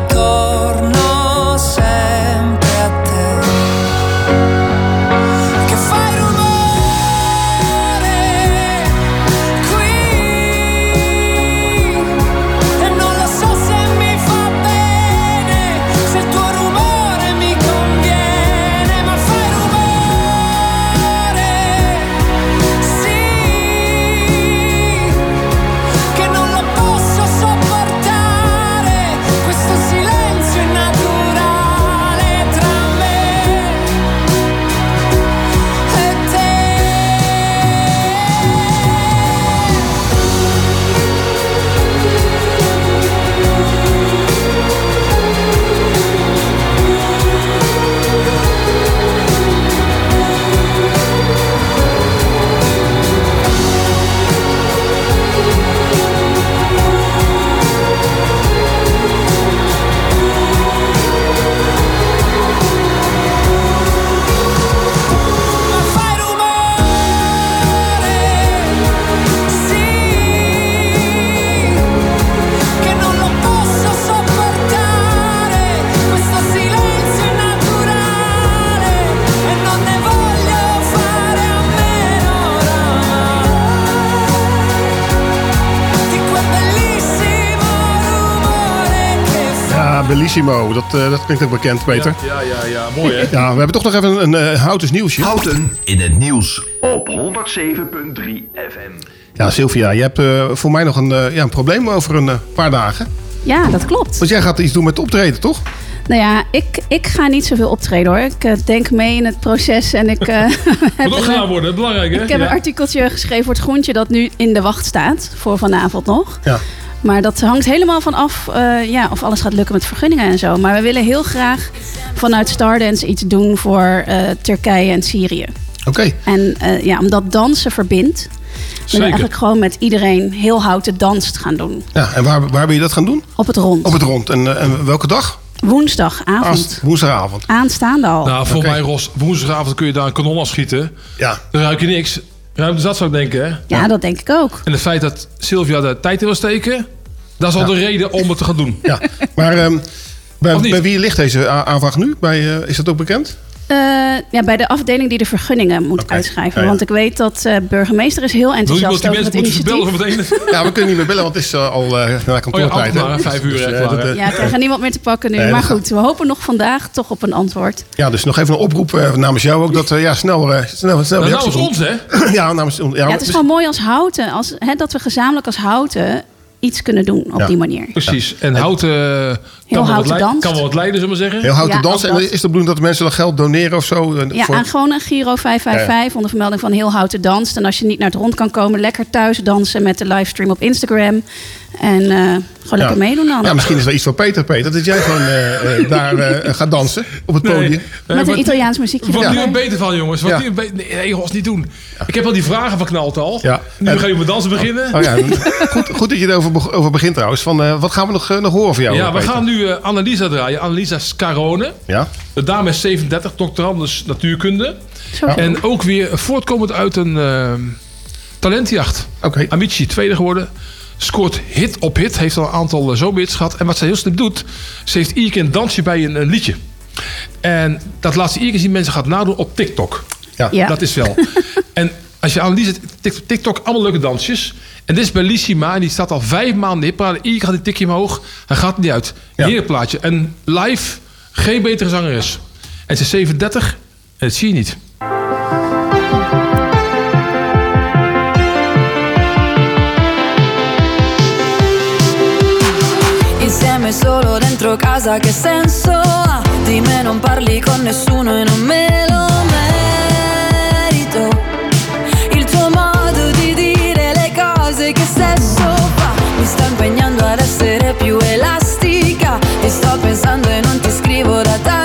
Bellissimo. Dat, eh, dat klinkt ook bekend, Peter. Ja, ja, ja. Mooi hè? Ja, we hebben toch nog even een uh, Houtens nieuwsje. Houten in het nieuws op 107.3 FM. Ja, Sylvia, je hebt eh, voor mij nog een, eh, ja, een probleem over een eh, paar dagen. Ja, dat klopt. Want jij gaat iets doen met optreden, toch? Nou ja, ik, ik ga niet zoveel optreden hoor. Ik eh, denk mee in het proces en ik... eh, heb Moet ook gedaan worden, belangrijk hè? Ik heb Ja. een artikeltje geschreven voor het groentje dat nu in de wacht staat. Voor vanavond nog. Ja. Maar dat hangt helemaal van af eh, ja, of alles gaat lukken met vergunningen en zo. Maar we willen heel graag vanuit Stardance iets doen voor eh, Turkije en Syrië. Oké. En eh, ja, omdat dansen verbindt. willen we eigenlijk gewoon met iedereen heel houten dans gaan doen. Ja, en waar, waar wil je dat gaan doen? Op het rond. Op het rond. En, en welke dag? Woensdagavond. Aast- woensdagavond. Aanstaande al. Nou, voor mij, Ros, woensdagavond kun je daar een kanon afschieten. Ja. Dan ruik je niks. Ruimte zat zou ik denken, hè? Ja, dat denk ik ook. En het feit dat Sylvia de tijd in wil steken... dat is al de reden om het te gaan doen. Ja. Maar ehm, bij, wie ligt deze aanvraag nu? Bij, eh, is dat ook bekend? Eh, ja, bij de afdeling die de vergunningen moet uitschrijven. Ja, ja. Want ik weet dat de burgemeester is heel Wil je enthousiast die het mensen moeten meteen? Ja, we kunnen niet meer bellen, want het is eh, al eh na kantoortijd. Oh ja, vijf uur, Dus, eh, dat, eh, Ja, ik krijg niemand meer te pakken nu. Nee, maar goed, we hopen nog vandaag toch op een antwoord. Ja, dus nog even een oproep eh, namens jou ook. Dat eh, ja, snel, eh, snel, snel Nou, namens ons, hè? ja, namens ons. Ja, Ja, het is gewoon mooi als houten. Als, hè, dat we gezamenlijk als houten iets kunnen doen op Ja. die manier. Precies. En houten eh, kan, wat houten danst. kan wel wat leiden, zullen we zeggen. Heel houten Ja, dansen. ook En dat. is de bedoeling dat mensen dan geld doneren of zo? Ja, voor- aan gewoon een Giro 555 onder vermelding van heel houten dans. En als je niet naar het rond kan komen, lekker thuis dansen met de livestream op Instagram. En eh, gewoon lekker meedoen dan. Ja, misschien is dat iets voor Peter, Peter. Dat jij gewoon eh, eh, daar eh, gaat dansen op het podium. Nee, met een Italiaans muziekje. Wat nu een beter van, jongens. Wat Ja. nu een be- nee, Ros, niet doen. Ik heb al die vragen verknald al. Ja. Nu En- ga je met dansen beginnen. Oh ja, goed, goed dat je erover over begint trouwens. Van, eh, wat gaan we nog, nog horen van jou? Ja, we Peter? gaan nu eh, Annalisa draaien. Annalisa Scarone. Ja? De dame is 37, doctorandus natuurkunde. Zo. En ook weer voortkomend uit een talentjacht. Oké. Amici, tweede geworden. Scoort hit op hit. Heeft al een aantal uh, zomerhits gehad. En wat ze heel slim doet. Ze heeft iedere keer een dansje bij een, een liedje. En dat laat ze iedere keer zien mensen gaat nadoen op TikTok. Ja. Ja. Dat is wel. en als je Annelies TikTok, TikTok, allemaal leuke dansjes. En dit is Bellissima. En die staat al vijf maanden in de hitparade. Iedere keer gaat die tikje omhoog. Hij gaat niet uit. Ja. Heerlijk plaatje. En live geen betere zangeres. En ze is 37. En dat zie je niet. Solo dentro casa che senso ha? Di me non parli con nessuno e non me lo merito. Il tuo modo di dire le cose che sesso fa? Mi sta impegnando ad essere più elastica. E sto pensando e non ti scrivo da tanto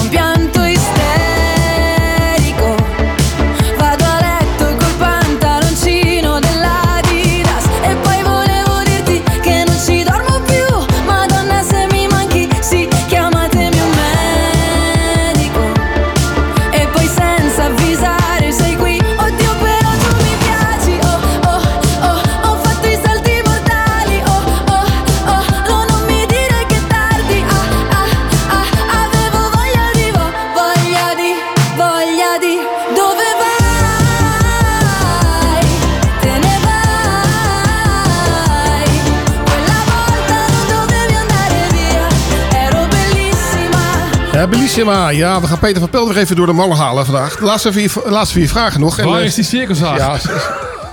Bellissima. Ja, we gaan Peter van Pel nog even door de mannen halen vandaag. De laatste vier, laatste vier vragen nog. En, Waar eh, is die circushaag? Ja,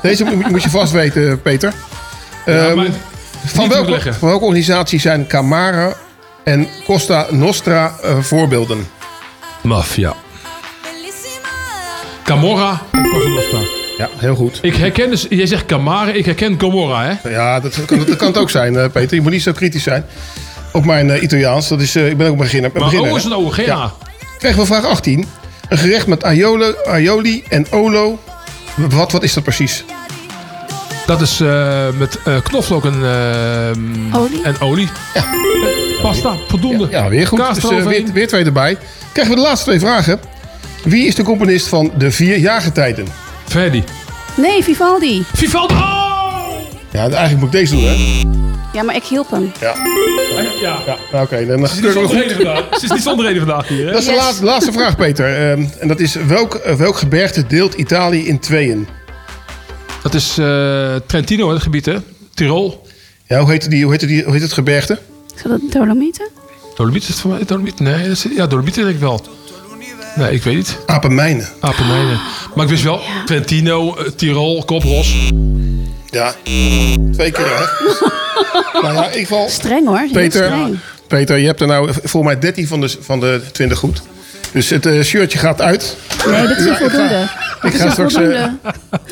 deze moet, je vast weten, Peter. Ja, Ehm, van, welke, van welke organisatie zijn Camara en Costa Nostra eh, voorbeelden? Mafia. Camorra en Costa Nostra. Ja, heel goed. Ik herken dus, jij zegt Camara, ik herken Camorra, hè? Ja, dat kan, dat kan het ook zijn, eh, Peter. Je moet niet zo kritisch zijn. Op mijn eh, Italiaans. Dat is, eh, ik ben ook een beginner. Maar beginner, O is hè? een O, geen Ja. Krijgen we vraag 18. Een gerecht met aioli, aioli en olo Wat, wat is dat precies? Dat is eh, met eh, knoflook en, Olie? en olie. Pasta, voldoende. Ja, weer goed. Kaas Dus, eroverheen. weer, weer twee erbij. Krijgen we de laatste twee vragen. Wie is de componist van de vier jaargetijden? Verdi. Nee, Vivaldi. Vivaldi! Oh! Ja, eigenlijk moet ik deze doen, hè? Ja, maar ik hielp hem. Ja. Ja. Ja, oké. dan is niet zonder goed. reden vandaag. Het is niet zonder reden vandaag hier, hè? Dat is de laatste, laatste vraag, Peter. Ehm, en dat is, welk, eh, welk gebergte deelt Italië in tweeën? Dat is eh, Trentino, het gebied, hè? Tirol. Ja, hoe heet, die, hoe, heet die, hoe heet het gebergte? Is dat Dolomieten? Dolomiet is het voor mij? Dolomiet? Nee, dat is, ja, Dolomiet denk ik wel. Nee, ik weet niet. Apennijnen. Apennijnen. Maar ik wist wel, Trentino, eh, Tirol, Kopros. Ja, twee keer hè? nou ja, in ieder geval... Streng hoor. Peter, streng. Peter, je hebt er nou voor mij 13 van de, van de 20 goed. Dus het eh, shirtje gaat uit. Nee, dit is Ja, ik ga- voldoende. Ik ga straks, eh,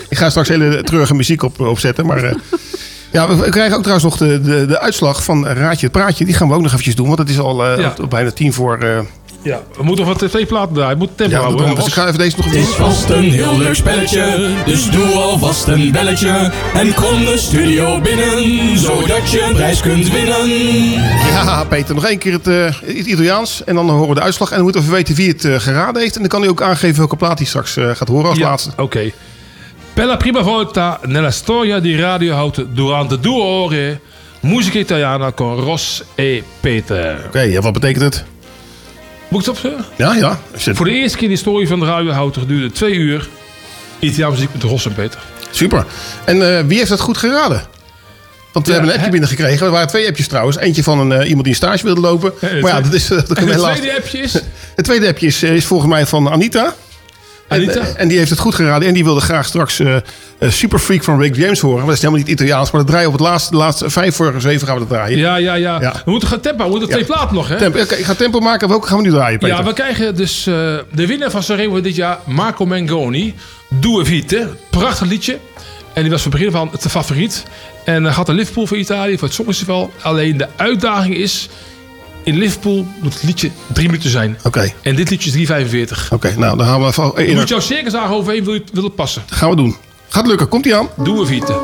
ik ga straks hele treurige muziek op, opzetten. Maar eh, ja, we, krijgen ook trouwens nog de, de, de uitslag van Raadje het Praatje. Die gaan we ook nog eventjes doen. Want het is al eh, op bijna tien voor... Ja, we moeten nog wat twee platen draaien. We moeten tempo ja, houden. dus ik ga even deze nog Het is vast een heel leuk spelletje, dus doe alvast een belletje. En kom de studio binnen, zodat je een prijs kunt winnen. Ja, Peter, nog één keer het, eh, het Italiaans. En dan horen we de uitslag. En dan moeten we even weten wie het eh, geraden heeft. En dan kan hij ook aangeven welke plaat hij straks eh, gaat horen als Ja, laatste. Oké. Per la prima volta nella storia di Radio Houten durante due ore musica italiana con Ros e Peter. Oké, ja, wat betekent het? Moet ik het opzeggen? Ja, ja. Voor de eerste keer in de historie van de Radio Houten geduurde twee uur Italiaanse muziek met Ros en Peter. Super. En eh, wie heeft dat goed geraden? Want we Ja, hebben een appje binnengekregen. Er waren twee appjes trouwens. Eentje van een, eh, iemand die een stage wilde lopen. Ja, maar ja, dat is, eh, dat het tweede appje is... Het tweede appje is, is volgens mij van Anita. En, en die heeft het goed geraden. En die wilde graag straks eh, eh, Super Freak van Rick James horen. Maar dat is helemaal niet Italiaans. Maar dat draaien op het laatste, de laatste vijf voor zeven gaan we dat draaien. Ja, ja, ja, Ja. We moeten gaan tempo. We moeten twee platen nog, hè? Tempo, ik ga tempo maken. Welke gaan we nu draaien, Peter? Ja, we krijgen dus eh, de winnaar van Sanremo dit jaar, Marco Mengoni. Due Vite. Prachtig liedje. En die was van het begin van het favoriet. En gaat naar Liverpool voor Italië, voor het Songfestival. Alleen de uitdaging is, in Liverpool moet het liedje drie minuten zijn. Oké, En dit liedje is 3,45. oké. nou, dan gaan we even... Je moet jouw circusdagen overheen, wil, je- wil het passen. gaan we doen. Gaat lukken. Komt ie aan? Due Vite.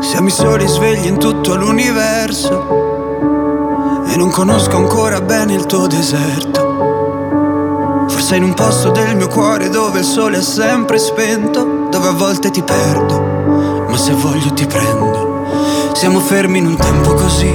Siamo i soli svegli in tutto l'universo e non conosco ancora bene il tuo deserto. Forse in un posto del mio cuore dove il sole è sempre spento, dove a volte ti perdo, ma se voglio ti prendo. Siamo fermi in un tempo così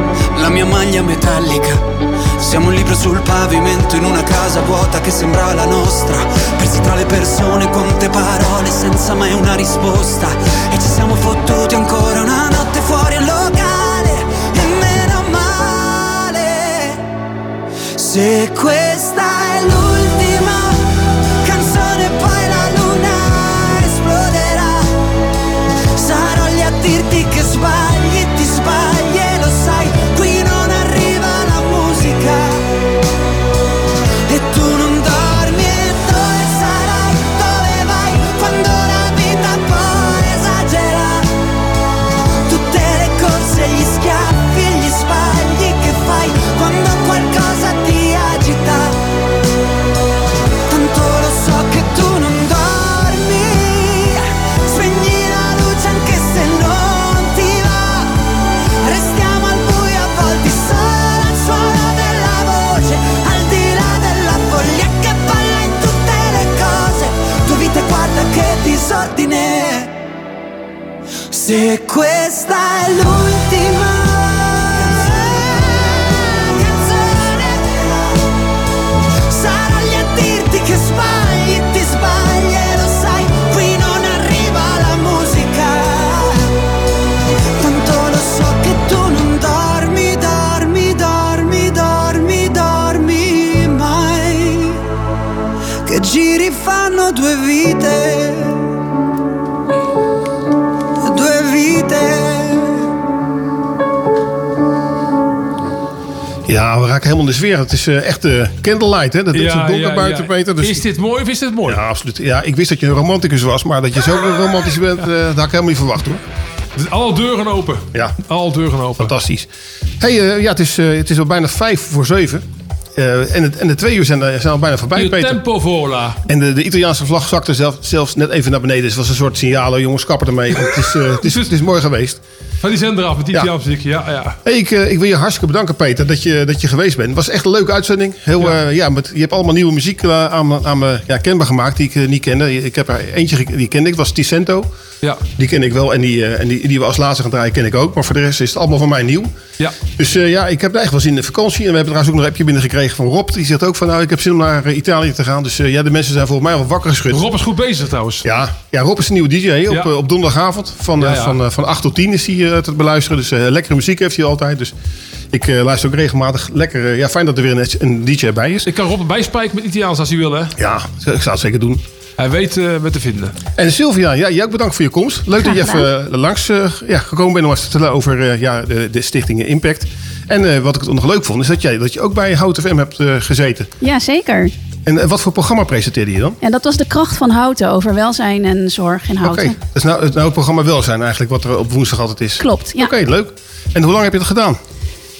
la mia maglia metallica. Siamo un libro sul pavimento in una casa vuota che sembra la nostra, persi tra le persone, quante parole senza mai una risposta. E ci siamo fottuti ancora una notte fuori al locale, e meno male. Se questa è l'ultima canzone, poi la luna esploderà. Sarò lì a dirti che sbagli, Se questa è l'ultima helemaal in de sfeer. Het is eh, echt eh, candlelight, hè? Dat is Ja, zo donker ja, buiten, ja. Peter. Dus Is dit mooi of is dit mooi? Ja, absoluut. Ja, ik wist dat je een romanticus was, maar dat je zo romantisch bent, eh, dat had ik helemaal niet verwacht, hoor. Alle deuren open. Ja. Alle deuren open. Fantastisch. Hey, ja, het is, het is al bijna vijf voor zeven. Eh, en, het, en de twee uur zijn, zijn al bijna voorbij, Peter. tempo vola. En de, de Italiaanse vlag zakte zelf, zelfs net even naar beneden. Dus het was een soort signaal. oh, Jongens, kapper ermee. Het is, eh, het, is, het is mooi geweest. Van die zender af met die Ja. Ja, ja. Hey, ik, eh, ik wil je hartstikke bedanken, Peter, dat je, dat je geweest bent. Het was echt een leuke uitzending. Heel, ja. ja, met, je hebt allemaal nieuwe muziek eh, aan, me- aan me ja, kenbaar gemaakt die ik eh, niet kende. Ik heb er eentje die kende ik, was Ticento. Ja. Die ken ik wel en die, eh, en die, die we als laatste gaan draaien ken ik ook. Maar voor de rest is het allemaal van mij nieuw. Ja. Dus eh, ja, ik heb echt wel zin in de vakantie. En we hebben trouwens ook nog een appje binnengekregen van Rob. Die zegt ook van nou, ik heb zin om naar eh, Italië te gaan. Dus eh, ja, de mensen zijn volgens mij al wakker geschud. Rob is goed bezig trouwens. Ja, ja, Rob is een nieuwe DJ op, eh, op donderdagavond. Van, eh. Van, eh, van 8 tot 10 is hij eh, te beluisteren. Dus eh, lekkere muziek heeft hij altijd. Dus ik eh, luister ook regelmatig. Lekker, ja, fijn dat er weer een, een DJ bij is. Ik kan Rob erbij spijken met Italiaans als hij wil, hè? Ja, ik zou het zeker doen. Hij weet eh wat te vinden. En Sylvia, ja, jij ook bedankt voor je komst. Leuk dat je even langs ja, gekomen bent om te vertellen over ja, de, de stichting Impact. En eh, wat ik nog leuk vond, is dat jij dat je ook bij Hout FM hebt gezeten. Ja, zeker. En eh, wat voor programma presenteerde je dan? En dat was de kracht van Houten over welzijn en zorg in Oké, Houten. dat is nou, het, nou programma Welzijn eigenlijk, wat er op woensdag altijd is. Klopt, ja. Oké, leuk. En hoe lang heb je dat gedaan?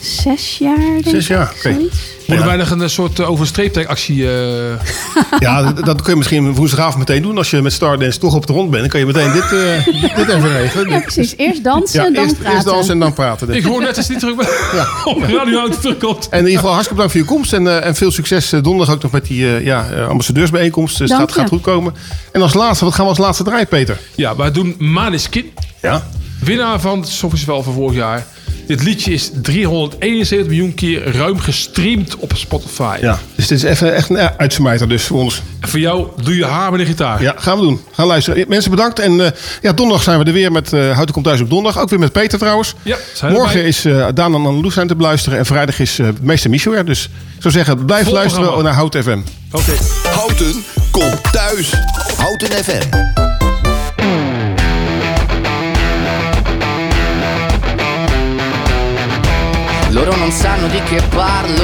Zes jaar, denk Zes jaar, oké. zoiets. Moeten wij nog een eh, soort uh, overstreeptrekactie... eh Ja, dat, dat kun je misschien woensdagavond meteen doen. Als je met Stardance toch op de rond bent, dan kan je meteen dit, eh, dit, even regelen. Ja, precies. Eerst dansen Ja, en dan eerst, praten. eerst dansen en dan praten. denk ik hoor net als die terug Ja. op Radio terugkomt. En in ieder geval hartstikke bedankt voor je komst. En, eh, en veel succes eh, donderdag ook nog met die eh, ja, eh, ambassadeursbijeenkomst. Dus het Dank gaat, goed komen. En als laatste, wat gaan we als laatste draaien, Peter? Ja, wij doen Maneskin. Ja. Winnaar van het Songfestival van vorig jaar. Dit liedje is 371 miljoen keer ruim gestreamd op Spotify. ja. Dus dit is even echt een uitsmijter dus voor ons. En voor jou doe je haar met de gitaar. Ja, gaan we doen. Gaan luisteren. Mensen bedankt. En eh, ja, donderdag zijn we er weer met eh Houten komt thuis op donderdag. Ook weer met Peter trouwens. Ja, zijn Morgen erbij. is uh, Daan en Anneloes zijn te beluisteren. En vrijdag is eh meester Michel er. Dus ik zou zeggen, blijf luisteren programma. naar Hout FM. Oké. Houten komt thuis. Houten FM. Loro non sanno di che parlo,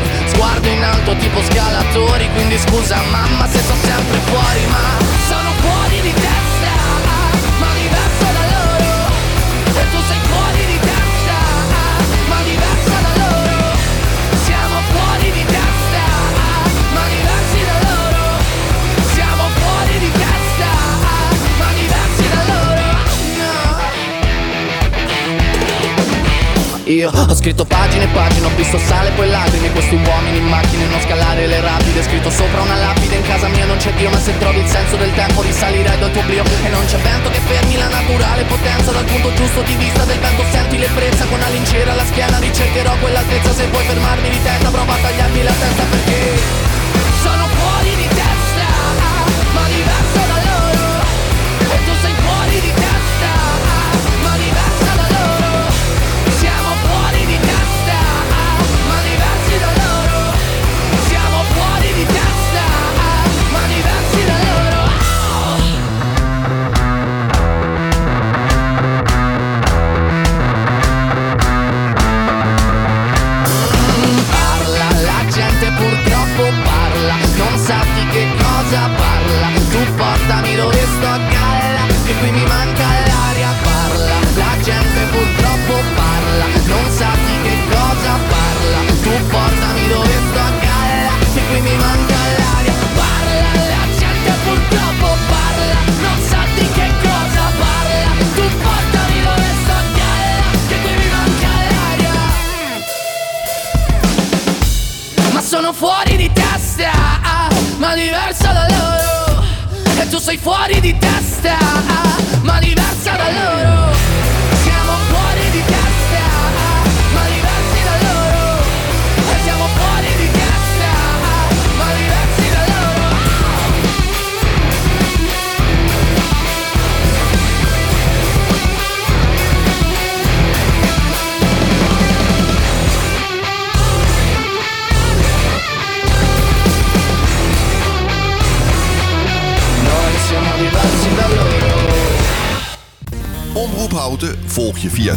sguardo in alto tipo scalatori, quindi scusa mamma se sto sempre fuori, ma sono fuori di testa, Io ho scritto pagine e pagine, ho visto sale poi lacrime Questi uomini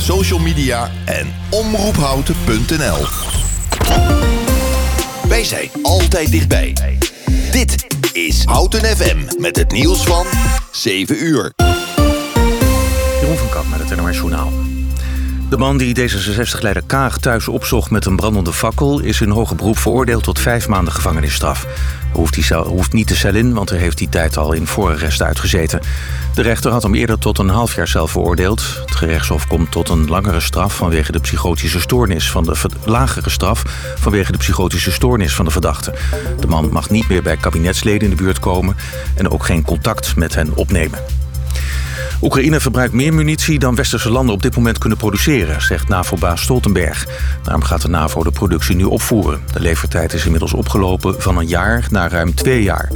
social media en omroephouten.nl. Wij zijn altijd dichtbij. Dit is Houten FM met het nieuws van 7 uur. Jeroen van Kamp met het NOS. De man die D66-leider Kaag thuis opzocht met een brandende fakkel... is in hoger beroep veroordeeld tot vijf maanden gevangenisstraf. Hoeft, die cel, hoeft niet de cel in, want hij heeft die tijd al in voorarrest uitgezeten. De rechter had hem eerder tot een half jaar cel veroordeeld. Het gerechtshof komt tot een langere straf vanwege de psychotische stoornis van de lagere straf vanwege de psychotische stoornis van de verdachte. De man mag niet meer bij kabinetsleden in de buurt komen en ook geen contact met hen opnemen. Oekraïne verbruikt meer munitie dan westerse landen op dit moment kunnen produceren, zegt NAVO-baas Stoltenberg. Daarom gaat de NAVO de productie nu opvoeren. De levertijd is inmiddels opgelopen van een jaar naar ruim twee jaar.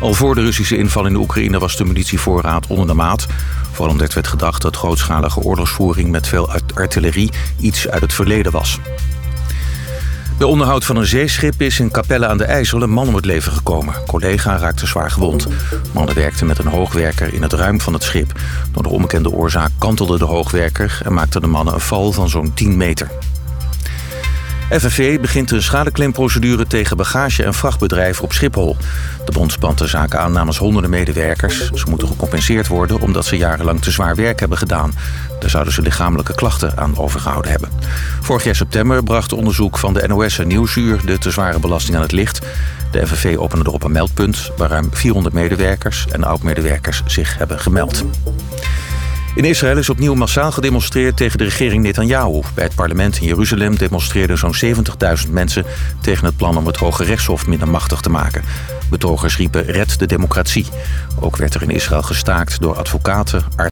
Al voor de Russische inval in de Oekraïne was de munitievoorraad onder de maat. Vooral omdat werd gedacht dat grootschalige oorlogsvoering met veel art- artillerie iets uit het verleden was. Bij onderhoud van een zeeschip is in Capelle aan de IJssel een man om het leven gekomen. Collega raakte zwaar gewond. Mannen werkten met een hoogwerker in het ruim van het schip. Door de onbekende oorzaak kantelde de hoogwerker en maakte de mannen een val van zo'n 10 meter. FNV begint een schadeclaimprocedure tegen bagage- en vrachtbedrijven op Schiphol. De bond spant de zaak aan namens honderden medewerkers. Ze moeten gecompenseerd worden omdat ze jarenlang te zwaar werk hebben gedaan. Daar zouden ze lichamelijke klachten aan overgehouden hebben. Vorig jaar september bracht onderzoek van de NOS en Nieuwsuur de te zware belasting aan het licht. De FNV opende erop een meldpunt waar ruim 400 medewerkers en oud-medewerkers zich hebben gemeld. In Israël is opnieuw massaal gedemonstreerd tegen de regering Netanyahu. Bij het parlement in Jeruzalem demonstreerden zo'n 70.000 mensen... tegen het plan om het Hoge Rechtshof minder machtig te maken. Betogers riepen red de democratie. Ook werd er in Israël gestaakt door advocaten,